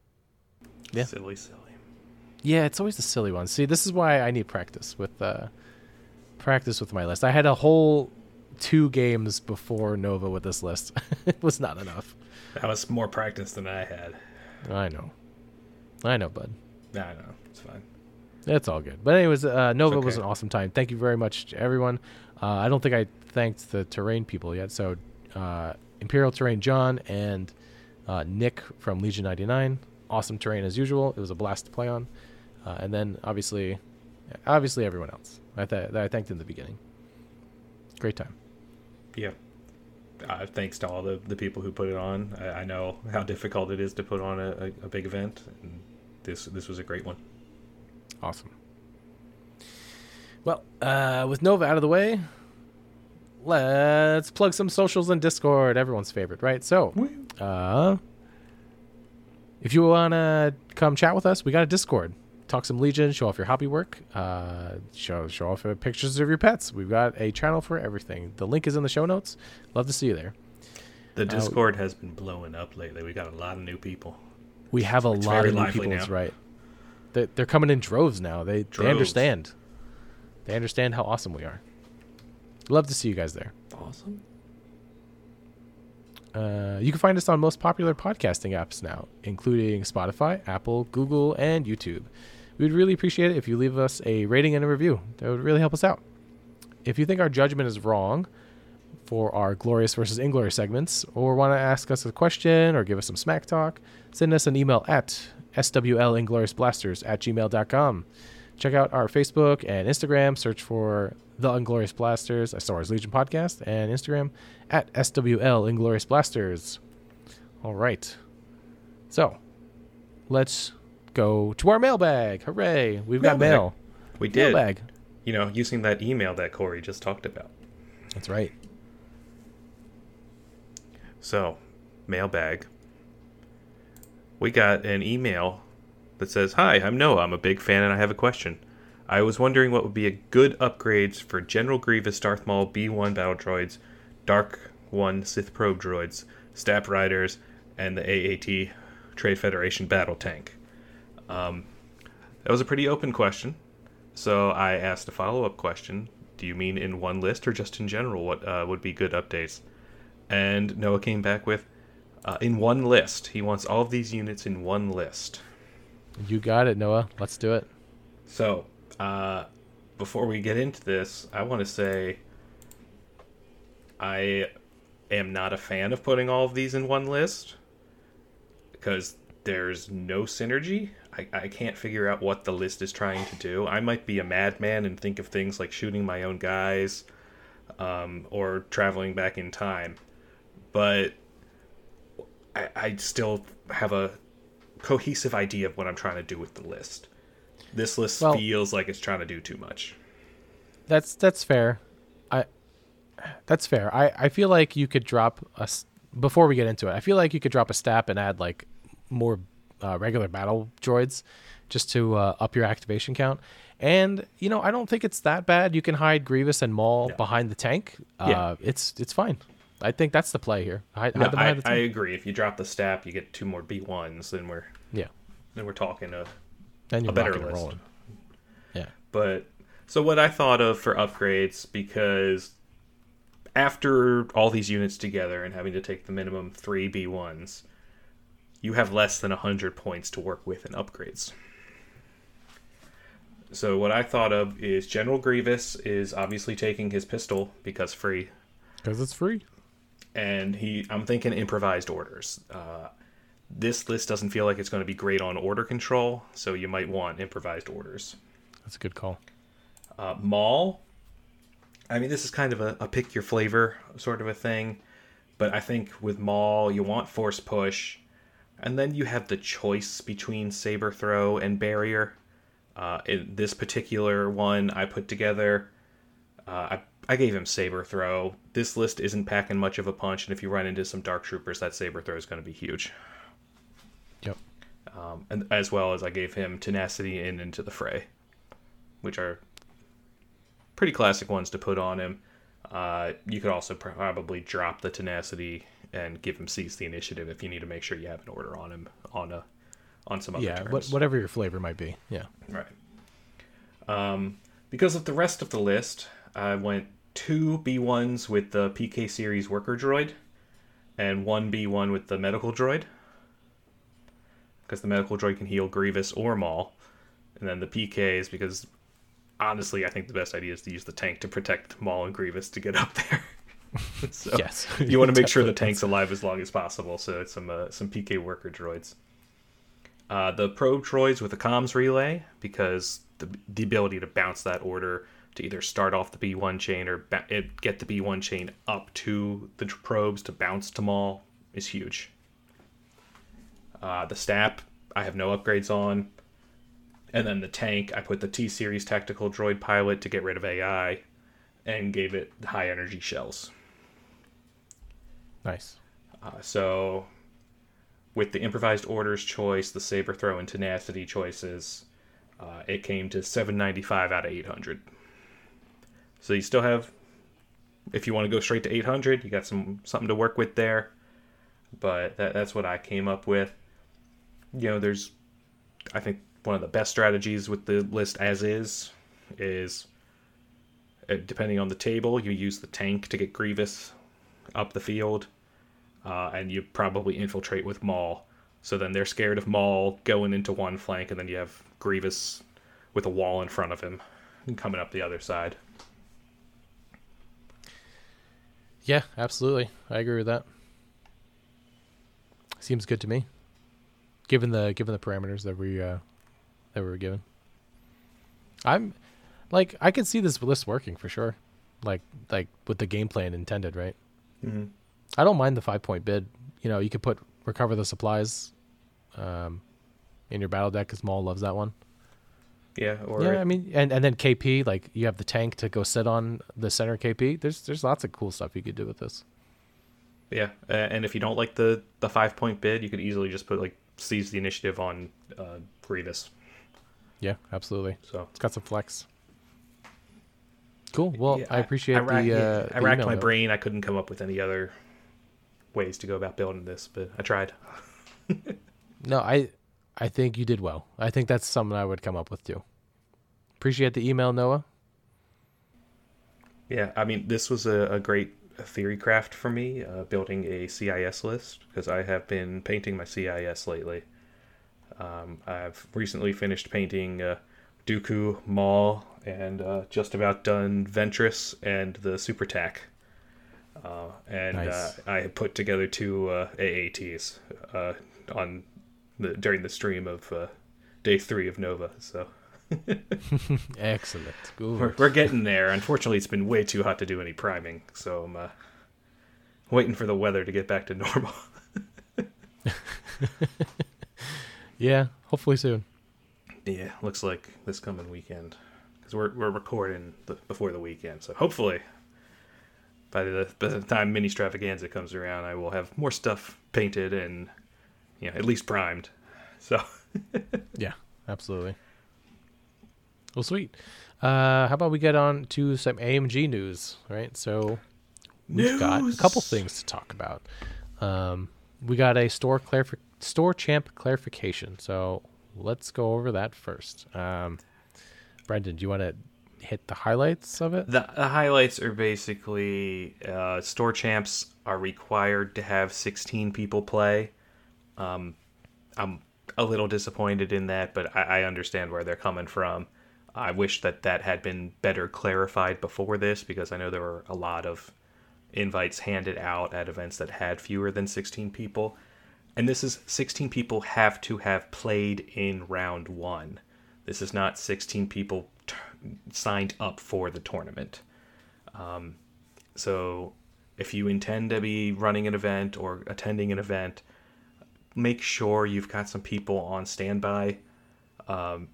Yeah. Silly, silly. Yeah, it's always the silly ones. See, this is why I need practice with uh practice with my list. I had a whole two games before Nova with this list. it was not enough. That was more practice than I had. I know. I know, bud. I know. It's fine. It's all good. But anyways, uh, Nova was an awesome time. Thank you very much to everyone. Uh, I don't think I thanked the terrain people yet. So uh, Imperial Terrain John and uh, Nick from Legion 99. Awesome terrain as usual. It was a blast to play on. Uh, and then obviously, obviously everyone else I th- that I thanked in the beginning. Great time. Yeah. Uh, thanks to all the, the people who put it on. I, I know how difficult it is to put on a, a, a big event, and this this was a great one. Awesome. Well, uh, with Nova out of the way, let's plug some socials and Discord, everyone's favorite, right? So, uh, if you want to come chat with us, we got a Discord. Talk some Legion, show off your hobby work, uh, show show off uh, pictures of your pets. We've got a channel for everything. The link is in the show notes. Love to see you there. The Discord has been blowing up lately. We got a lot of new people. We have a It's lot of new people, now. right? They're, they're coming in droves now. They they understand. They understand how awesome we are. Love to see you guys there. Awesome. Uh, you can find us on most popular podcasting apps now, including Spotify, Apple, Google, and YouTube. We would really appreciate it if you leave us a rating and a review. That would really help us out. If you think our judgment is wrong for our glorious versus inglorious segments, or want to ask us a question or give us some smack talk, send us an email at swlingloriousblasters at gmail.com. Check out our Facebook and Instagram. Search for The Inglorious Blasters, a Star Wars Legion podcast, and Instagram at SWL Inglorious Blasters. All right. So, let's go to our mailbag. Hooray. We've got mail. We did. Mailbag. You know, using that email that Koray just talked about. That's right. So, mailbag. We got an email that says, Hi, I'm Noah. I'm a big fan and I have a question. I was wondering what would be a good upgrades for General Grievous Darth Maul B1 battle droids, Dark 1 Sith probe droids, Stap Riders, and the AAT Trade Federation battle tank. Um, that was a pretty open question. So I asked a follow up question Do you mean in one list or just in general? What uh, would be good updates? And Noah came back with uh, in one list. He wants all of these units in one list. You got it, Noah. Let's do it. So, uh, before we get into this, I want to say I am not a fan of putting all of these in one list because there's no synergy. I, I can't figure out what the list is trying to do. I might be a madman and think of things like shooting my own guys um, or traveling back in time, but I, I still have a cohesive idea of what I'm trying to do with the list. This list Well- feels like it's trying to do too much. That's that's fair. I that's fair. I I feel like you could drop us before we get into it. I feel like you could drop a STAP and add like more uh, regular battle droids just to uh, up your activation count. And you know, I don't think it's that bad. You can hide Grievous and Maul Yeah. behind the tank. Uh, Yeah. it's it's fine. I think that's the play here. Hide, No, hide I, I agree. If you drop the STAP, you get two more B ones. Then we're yeah. then we're talking a Then a better list. rolling. Yeah. But so what I thought of for upgrades because after all these units together and having to take the minimum three B ones, you have less than hundred points to work with in upgrades. So what I thought of is General Grievous is obviously taking his pistol because free, Because it's free. And he I'm thinking improvised orders. Uh, this list doesn't feel like it's going to be great on order control, so you might want improvised orders. That's a good call. Uh, Maul, I mean, this is kind of a, a pick your flavor sort of a thing, but I think with Maul, you want force push, and then you have the choice between saber throw and barrier. Uh, in this particular one I put together, uh, I, I gave him saber throw. This list isn't packing much of a punch, and if you run into some dark troopers, that saber throw is going to be huge. Yep. Um, and as well as I gave him tenacity and into the fray, which are pretty classic ones to put on him. Uh, you could also probably drop the tenacity and give him seize the initiative if you need to make sure you have an order on him on a on some other Yeah. What, whatever your flavor might be. Yeah. Right. Um, because of the rest of the list, I went two B1s with the PK series worker droid and one B1 with the medical droid. Because the medical droid can heal Grievous or Maul. And then the PKs, because honestly, I think the best idea is to use the tank to protect Maul and Grievous to get up there. so Yes. you want to make sure the tank's alive as long as possible. So it's some uh, some PK worker droids. Uh, the probe droids with the comms relay because the the ability to bounce that order to either start off the B1 chain or ba- get the B1 chain up to the probes to bounce to Maul is huge. Uh, the STAP, I have no upgrades on. And then the tank, I put the T series tactical droid pilot to get rid of AI and gave it high energy shells. Nice. Uh, so, with the improvised orders choice, the saber throw and tenacity choices, uh, it came to 795 out of 800. So you still have, if you want to go straight to 800, you got some something to work with there. But that, that's what I came up with. You know, there's, I think one of the best strategies with the list as is, is uh, depending on the table, you use the tank to get Grievous up the field uh, and you probably infiltrate with Maul. So then they're scared of Maul going into one flank, and then you have Grievous with a wall in front of him coming up the other side. Yeah, absolutely. I agree with that. Seems good to me. Given the given the parameters that we uh that we were given. I'm like I could see this list working for sure. Like like with the game plan intended, right? Mm-hmm. I don't mind the five point bid. You know, you could put recover the supplies um in your battle deck because Maul loves that one. Yeah, or yeah, I mean, and and then KP, like you have the tank to go sit on the center KP. There's there's lots of cool stuff you could do with this. yeah, uh, and if you don't like the the five point bid, you could easily just put like seize the initiative on uh, Grievous. Yeah, absolutely. So It's got some flex. Cool. Well, Yeah, I appreciate I, rack- the. yeah, Uh, I the racked my note. brain. I couldn't come up with any other ways to go about building this, but I tried. No, I, I think you did well. I think that's something I would come up with too. Appreciate the email, Noah. Yeah, I mean, this was a, a great theory craft for me, uh, building a CIS list, because I have been painting my CIS lately. Um, I've recently finished painting uh, Dooku, Maul, and uh, just about done Ventress and the Super Tac. Uh, and Nice. uh, I put together two uh, AATs uh, on the during the stream of uh, day three of Nova. So Excellent. Good. we're, we're getting there. Unfortunately, it's been way too hot to do any priming, so I'm uh, waiting for the weather to get back to normal. Yeah, hopefully soon. yeah, looks like this coming weekend because we're we're recording the, before the weekend, so hopefully by the by the time Ministravaganza comes around, I will have more stuff painted and you know at least primed. So Yeah, absolutely. Well, sweet. Uh, how about we get on to some AMG news, right? So we've got a couple things to talk about. Um, we got a store clarif- store champ clarification. So let's go over that first. Um, Brendan, do you want to hit the highlights of it? The, the highlights are basically uh, store champs are required to have 16 people play. Um, I'm a little disappointed in that, but I, I understand where they're coming from. I wish that that had been better clarified before this because I know there were a lot of invites handed out at events that had fewer than 16 people. And this is 16 people have to have played in round one. This is not 16 people t- signed up for the tournament. Um, so if you intend to be running an event or attending an event, make sure you've got some people on standby um,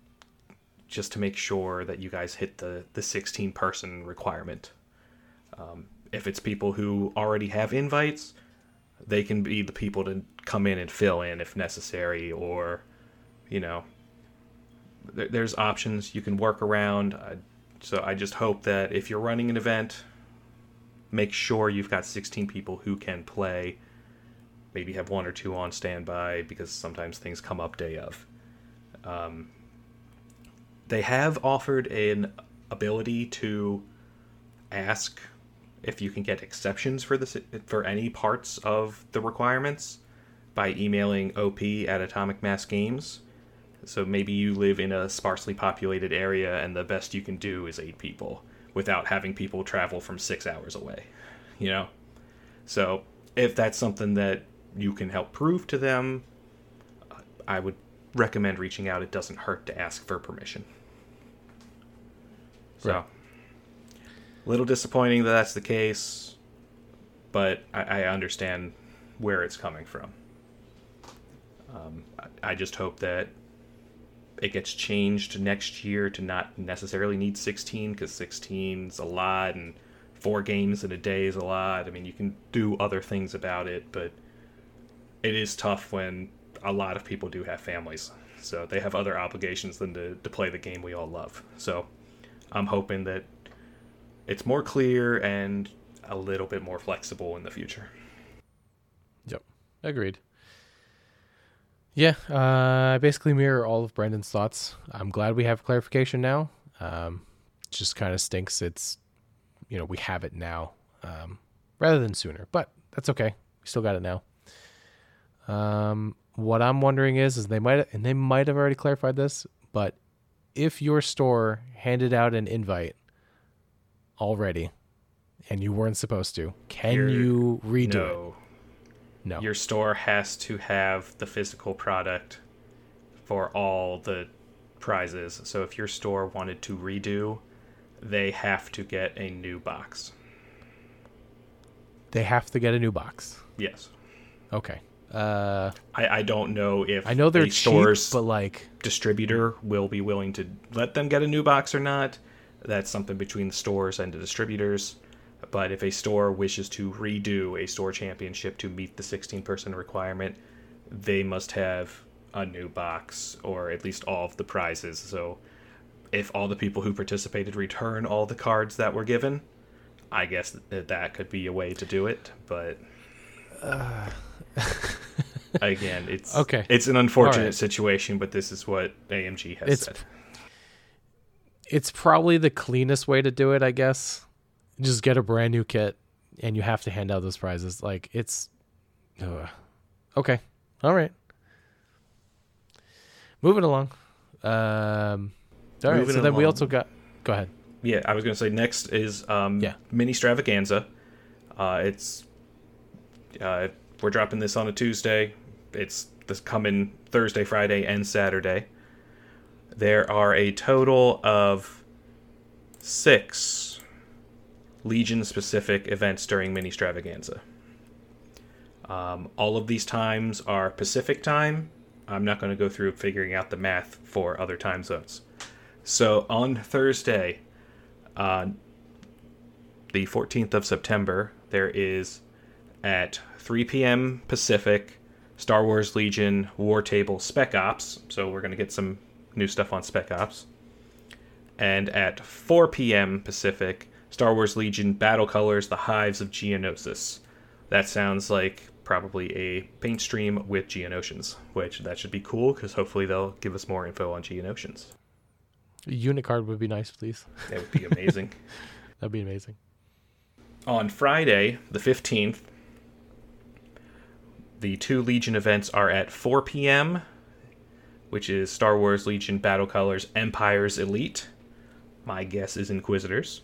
just to make sure that you guys hit the, the 16 person requirement. Um, if it's people who already have invites, they can be the people to come in and fill in if necessary, or, you know, there, there's options you can work around. Uh, so I just hope that if you're running an event, make sure you've got 16 people who can play. Maybe have one or two on standby because sometimes things come up day of. Um, they have offered an ability to ask if you can get exceptions for this for any parts of the requirements by emailing op at atomic mass games so maybe you live in a sparsely populated area and the best you can do is eight people without having people travel from six hours away you know so if that's something that you can help prove to them i would recommend reaching out. It doesn't hurt to ask for permission. So Right. little disappointing that that's the case but i, I understand where it's coming from. Um, I, I just hope that it gets changed next year to not necessarily need 16 because 16 is a lot and four games in a day is a lot. I mean you can do other things about it but it is tough when a lot of people do have families so they have other obligations than to, to play the game we all love so i'm hoping that it's more clear and a little bit more flexible in the future Yep. Agreed. Yeah, uh, I basically mirror all of Brendan's thoughts. I'm glad we have clarification now. Um, just kind of stinks. It's, you know, we have it now um, rather than sooner, but that's okay. We still got it now. Um, what I'm wondering is, is they might and they might have already clarified this, but if your store handed out an invite already and you weren't supposed to, can You're- you redo it? no No. your store has to have the physical product for all the prizes. So if your store wanted to redo, they have to get a new box. They have to get a new box. Yes. Okay. Uh, I, I don't know if I know they're a cheap, store's but like, distributor will be willing to let them get a new box or not. That's something between the stores and the distributors. But if a store wishes to redo a store championship to meet the 16 person requirement, they must have a new box or at least all of the prizes. So if all the people who participated return all the cards that were given, I guess that that could be a way to do it. But again, it's Okay. It's an unfortunate Alright. situation, but this is what AMG has It's- said. it's probably the cleanest way to do it, I guess. Just get a brand new kit, and you have to hand out those prizes. Like it's, ugh. okay, all right. Moving along. Um, all right. Moving So then we also got. Go ahead. Yeah, I was going to say next is um, Yeah. Ministravaganza. Uh, it's uh, we're dropping this on a Tuesday. It's this coming Thursday, Friday, and Saturday. there are a total of six Legion specific events during Ministravaganza. Um, all of these times are Pacific time. I'm not going to go through figuring out the math for other time zones. So on Thursday, uh, the 14th of September, there is at 3 p.m. Pacific, Star Wars Legion War Table Spec Ops. So we're going to get some new stuff on Spec Ops. And at 4 p.m. Pacific, Star Wars Legion Battle Colors The Hives of Geonosis. That sounds like probably a paint stream with Geonosians, which that should be cool because hopefully they'll give us more info on Geonosians. A unit card would be nice, please. That would be amazing. That'd be amazing. on Friday, the 15th, the two Legion events are at 4 p.m., which is Star Wars Legion Battle Colors Empire's Elite. My guess is Inquisitors.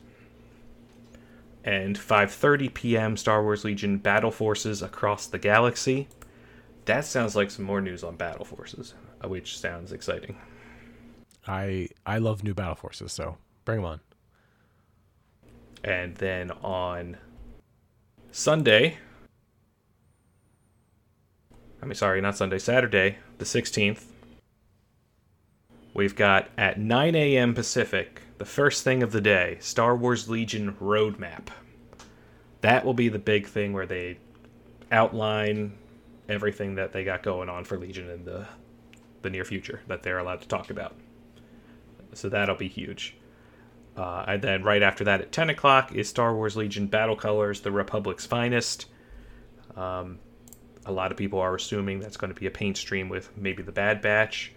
And 5:30 p.m. Star Wars Legion Battle Forces Across the Galaxy. That sounds like some more news on Battle Forces, uh, which sounds exciting. I I love new battle forces, so bring them on. And then on Sunday, I mean, sorry, not Sunday, Saturday, the 16th, we've got at 9 a.m. Pacific, the first thing of the day, Star Wars Legion Roadmap. That will be the big thing where they outline everything that they got going on for Legion in the the near future that they're allowed to talk about. So that'll be huge. Uh, and then right after that at 10 o'clock is Star Wars Legion Battle Colors, the Republic's Finest. Um, a lot of people are assuming that's going to be a paint stream with maybe the Bad Batch,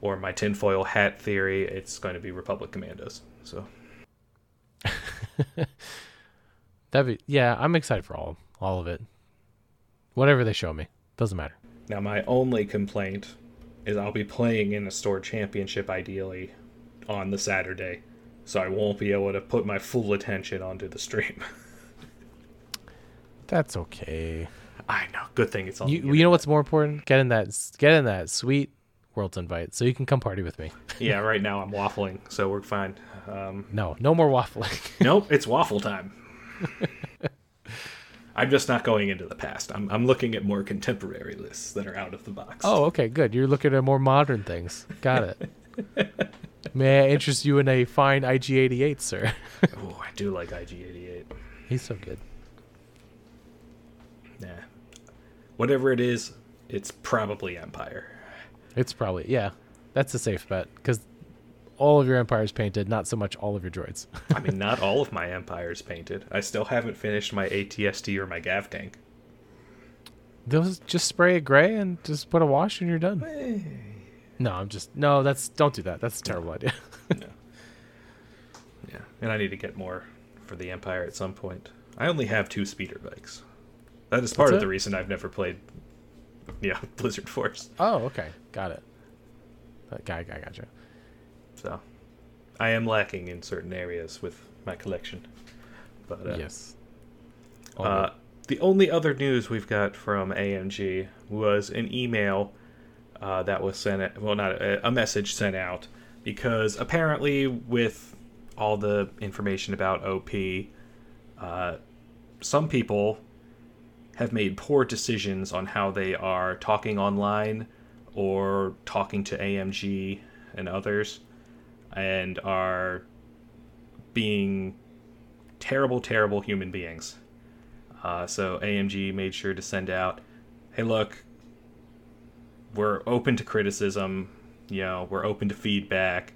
or my tinfoil hat theory, it's going to be Republic Commandos. So That'd be yeah. I'm excited for all all of it. Whatever they show me, doesn't matter. now my only complaint is I'll be playing in a store championship ideally on the Saturday, so I won't be able to put my full attention onto the stream. That's okay. I know. Good thing it's on. You you know what's more important? Get in that get in that sweet world's invite so you can come party with me. yeah, right now I'm waffling, so we're fine. Um, No, no more waffling. nope, it's waffle time. I'm just not going into the past. I'm, I'm looking at more contemporary lists that are out of the box. oh, okay, good. You're looking at more modern things. Got it. May I interest you in a fine IG88, sir? oh, I do like IG88. He's so good. Whatever it is, it's probably Empire. It's probably yeah. That's a safe bet because all of your empires painted, not so much all of your droids. I mean, not all of my Empire's painted. I still haven't finished my ATST or my Gav tank. Those just spray it gray and just put a wash and you're done. No, I'm just no. That's don't do that. That's a terrible idea. no. Yeah, and I need to get more for the Empire at some point. I only have two speeder bikes. That is part That's of the reason I've never played, yeah, Blizzard Force. oh, okay, got it. Uh, guy, guy, gotcha. So, I am lacking in certain areas with my collection. But uh, yes. Uh, the only other news we've got from AMG was an email uh, that was sent. Well, not a, a message sent out because apparently, with all the information about OP, uh, some people have made poor decisions on how they are talking online or talking to AMG and others, and are being terrible, terrible human beings. Uh, so AMG made sure to send out, hey, look, we're open to criticism. You know, we're open to feedback.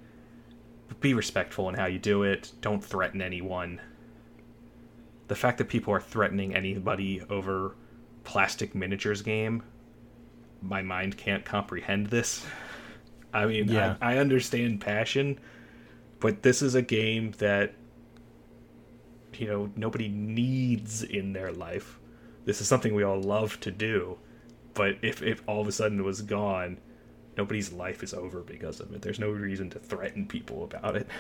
Be respectful in how you do it. Don't threaten anyone. The fact that people are threatening anybody over plastic miniatures game, my mind can't comprehend this. I mean, Yeah. I, I understand passion, but this is a game that you know nobody needs in their life. This is something we all love to do, but if if all of a sudden it was gone, nobody's life is over because of it. There's no reason to threaten people about it.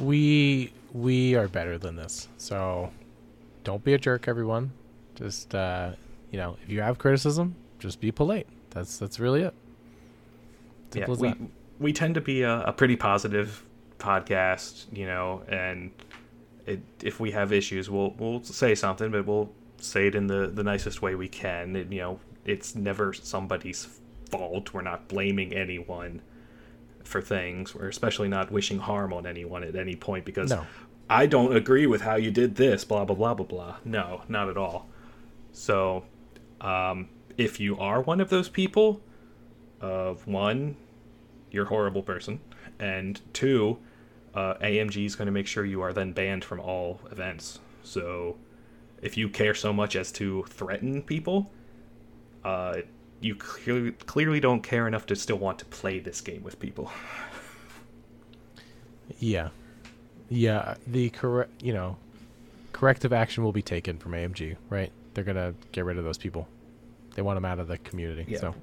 we we are better than this. So don't be a jerk, everyone. Just uh, you know, if you have criticism, just be polite. That's that's really it. Yeah, Simple we that. we tend to be a, a pretty positive podcast, you know, and it, if we have issues, we'll we'll say something, but we'll say it in the the nicest way we can. And, you know, it's never somebody's fault. We're not blaming anyone for things. We're especially not wishing harm on anyone at any point because No. I don't agree with how you did this. Blah blah blah blah blah. No, not at all. So, um, if you are one of those people, of one, you're a horrible person, and two, uh, AMG is going to make sure you are then banned from all events. So, if you care so much as to threaten people, uh, you clearly clearly don't care enough to still want to play this game with people. Yeah, yeah. The correct, you know, corrective action will be taken from AMG. Right? They're gonna get rid of those people. They want them out of the community. Yeah. So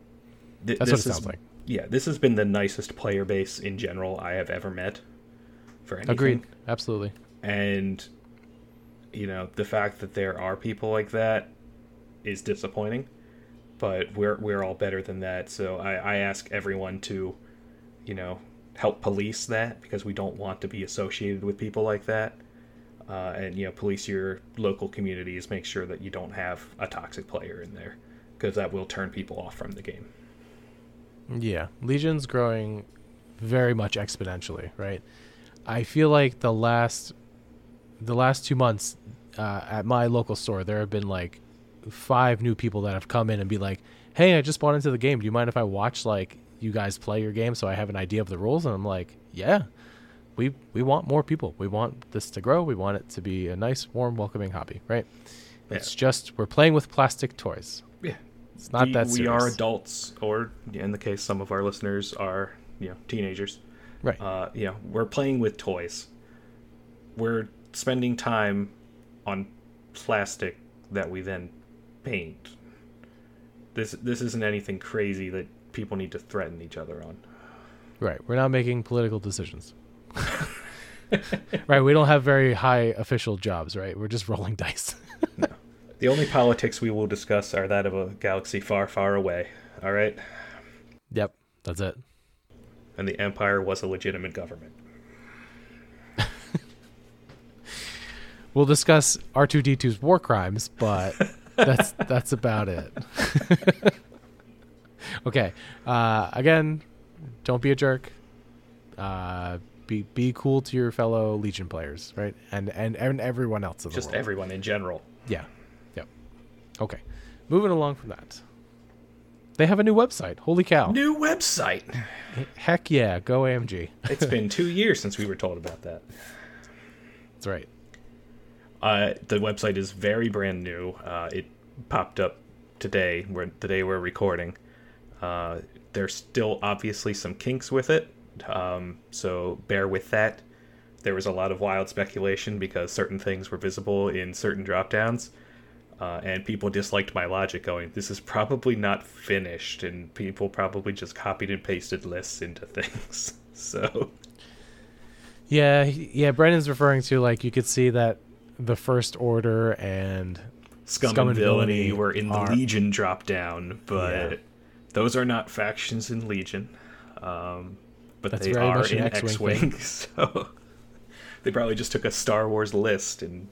Th- That's what it is- sounds like. Yeah, this has been the nicest player base in general I have ever met. For anything. agreed. Absolutely. and you know the fact that there are people like that is disappointing but we're we're all better than that. So i i ask everyone to you know help police that because we don't want to be associated with people like that. Uh, and you know police your local communities make sure that you don't have a toxic player in there because that will turn people off from the game. Yeah, Legion's growing very much exponentially, right? I feel like the last the last two months uh, at my local store, there have been like five new people that have come in and be like, "Hey, I just bought into the game. Do you mind if I watch like you guys play your game so I have an idea of the rules?" And I'm like, "Yeah, we we want more people. We want this to grow. We want it to be a nice, warm, welcoming hobby, right? Yeah. It's just we're playing with plastic toys. yeah It's not we, that we are adults or in the case some of our listeners are you know teenagers right? uh, you know, we're playing with toys. We're spending time on plastic that we then paint. This this isn't anything crazy that people need to threaten each other on. Right. We're not making political decisions. right. We don't have very high official jobs, right? We're just rolling dice. no. The only politics we will discuss are that of a galaxy far, far away. All right, yep. That's it. and the Empire was a legitimate government. We'll discuss R2D2's war crimes, but that's that's about it. okay. Uh, again, don't be a jerk. Uh, be be cool to your fellow Legion players, right? And and and everyone else in the Just world. everyone in general. Yeah. Yep. Okay. Moving along from that. They have a new website. Holy cow. New website. Heck yeah, go AMG. It's been two years since we were told about that. That's right. Uh, the website is very brand new. Uh, it popped up today, where the day we're recording. Uh, there's still obviously some kinks with it, um, so bear with that. There was a lot of wild speculation because certain things were visible in certain drop downs, uh, and people disliked my logic going, this is probably not finished, and people probably just copied and pasted lists into things. so, Yeah, yeah. Brendan's referring to like you could see that the first order and Scum, Scum and Villainy Villainy were in the are- Legion drop down, but Yeah. those are not factions in Legion. Um, but That's they are in X-Wing X-Wing, so they probably just took a Star Wars list and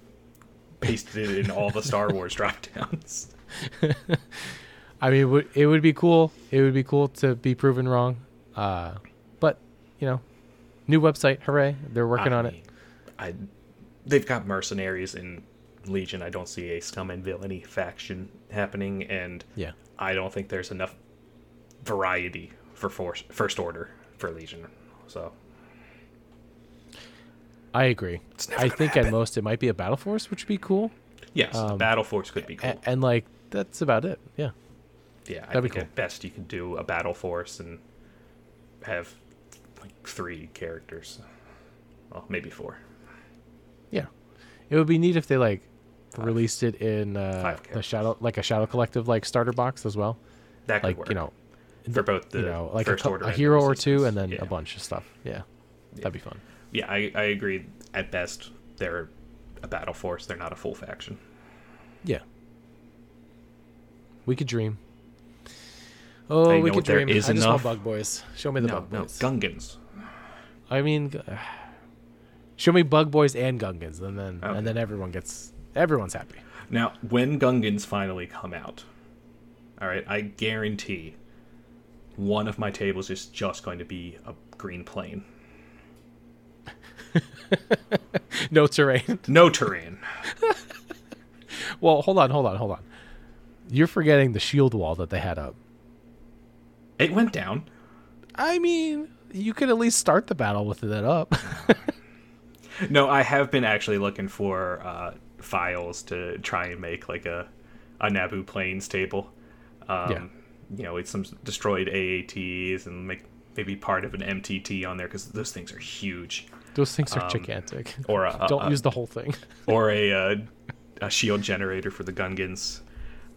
pasted it in all the Star Wars drop downs. I mean, it would, it would be cool. It would be cool to be proven wrong. Uh, but you know, new website, hooray! They're working on it. I, they've got mercenaries in Legion. I don't see a Scum and Villainy faction happening, and Yeah, I don't think there's enough variety for force, First Order for Legion. So I agree. I think happen. at most it might be a battle force, which would be cool. yes, Um, Battle Force could be cool. A- and like that's about it. Yeah, yeah, I that'd be think cool. at best you could do a Battle Force and have like three characters. Well, maybe four. Yeah. It would be neat if they like released it in uh, Five the shadow, like a shadow collective like starter box as well. That could Like work. you know, for both the you know, like a, First cou- Order a hero or two, and then yeah. a bunch of stuff. Yeah, that'd be fun. Yeah, I, I agree. At best, they're a battle force. They're not a full faction. Yeah. We could dream. Oh, we could dream. is I just want. Bug Boys. Show me the no, Bug no, Boys. Gungans. I mean, show me Bug Boys and Gungans, and then Okay. and then everyone gets everyone's happy. Now, when Gungans finally come out, all right, I guarantee one of my tables is just going to be a green plane. No terrain. No terrain. well, hold on, hold on, hold on. You're forgetting the shield wall that they had up. It went down. I mean, you could at least start the battle with that up. No, I have been actually looking for uh, files to try and make like a a Naboo Plains table. Um, Yeah. You know, it's some destroyed AATs and make maybe part of an MTT on there because those things are huge. Those things are Um, gigantic. or a- don't a- use the whole thing. or a, uh, a shield generator for the Gungans.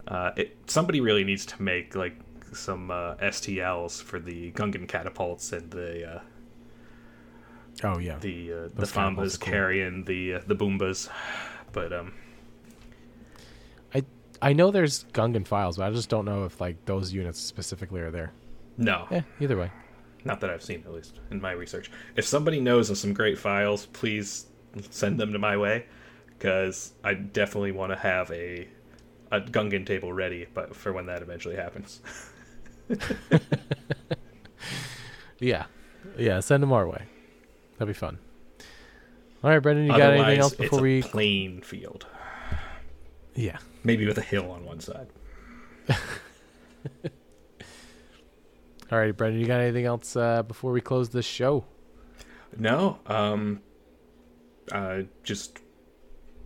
Uh, it, somebody really needs to make like some uh, STLs for the Gungan catapults and the uh, Oh yeah. the uh, the Fambaas cool. carrying the uh, the Boombas. But um, I I know there's Gungan files, but I just don't know if like those units specifically are there. no, Eh, either way. not that I've seen at least in my research. If somebody knows of some great files, please send them to my way because I definitely want to have a a Gungan table ready, but for when that eventually happens. Yeah. Yeah, send them our way. That'd be fun. All right, Brendan, you got Otherwise, anything else before a we plain field, Yeah. maybe with a hill on one side. All right, Brendan, you got anything else uh, before we close this show? No, um, uh, just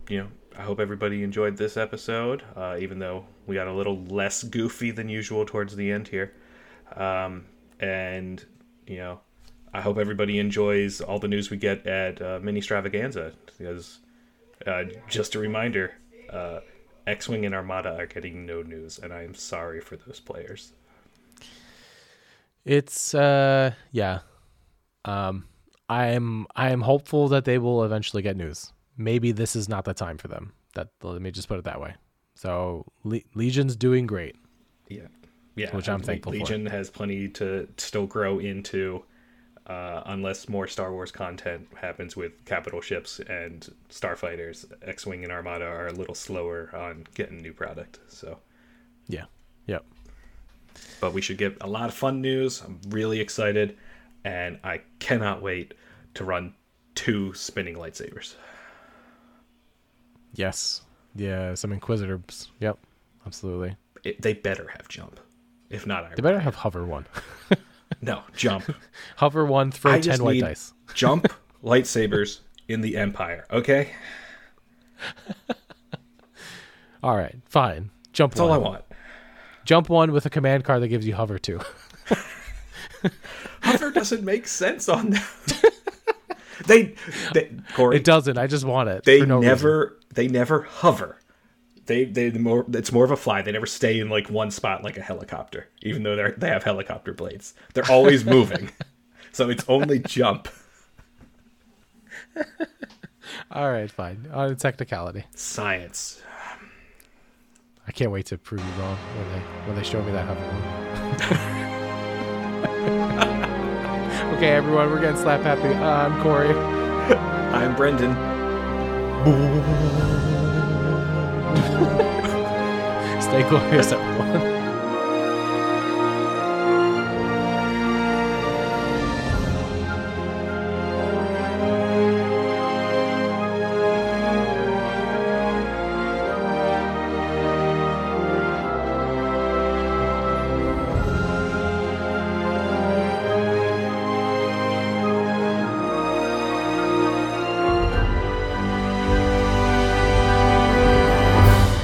you know, I hope everybody enjoyed this episode, uh, even though we got a little less goofy than usual towards the end here. Um, and you know, I hope everybody enjoys all the news we get at uh, Ministravaganza because uh, just a reminder, uh, X-wing and Armada are getting no news, and I am sorry for those players. It's uh yeah. Um I am I am hopeful that they will eventually get news. Maybe this is not the time for them. That let me just put it that way. So Le- Legion's doing great. Yeah, yeah. Which I'm Le- thankful for. Legion has plenty to still grow into, uh, unless more Star Wars content happens with capital ships and starfighters. X-wing and Armada are a little slower on getting new product. So, Yeah. Yep. but we should get a lot of fun news. I'm really excited, and I cannot wait to run two spinning lightsabers. Yes. Yeah, some inquisitors. Yep. Absolutely. It, they better have jump. If not, I They better have hover one. no jump. hover one, throw I 10 just white dice. jump lightsabers in the Empire. Okay, All right, fine. Jump that's one. all I want. Jump one with a command card that gives you hover two. Hover doesn't make sense on that. they, they Koray, It doesn't. I just want it. they no reason. never, they never hover. They, they more. It's more of a fly. They never stay in like one spot like a helicopter, even though they're they have helicopter blades. They're always moving, so it's only jump. All right, fine. On technicality. Science. I can't wait to prove you wrong when they when they show me that hover one. okay, everyone, we're getting slap happy. Uh, I'm Koray. I'm Brendan. Stay glorious, everyone.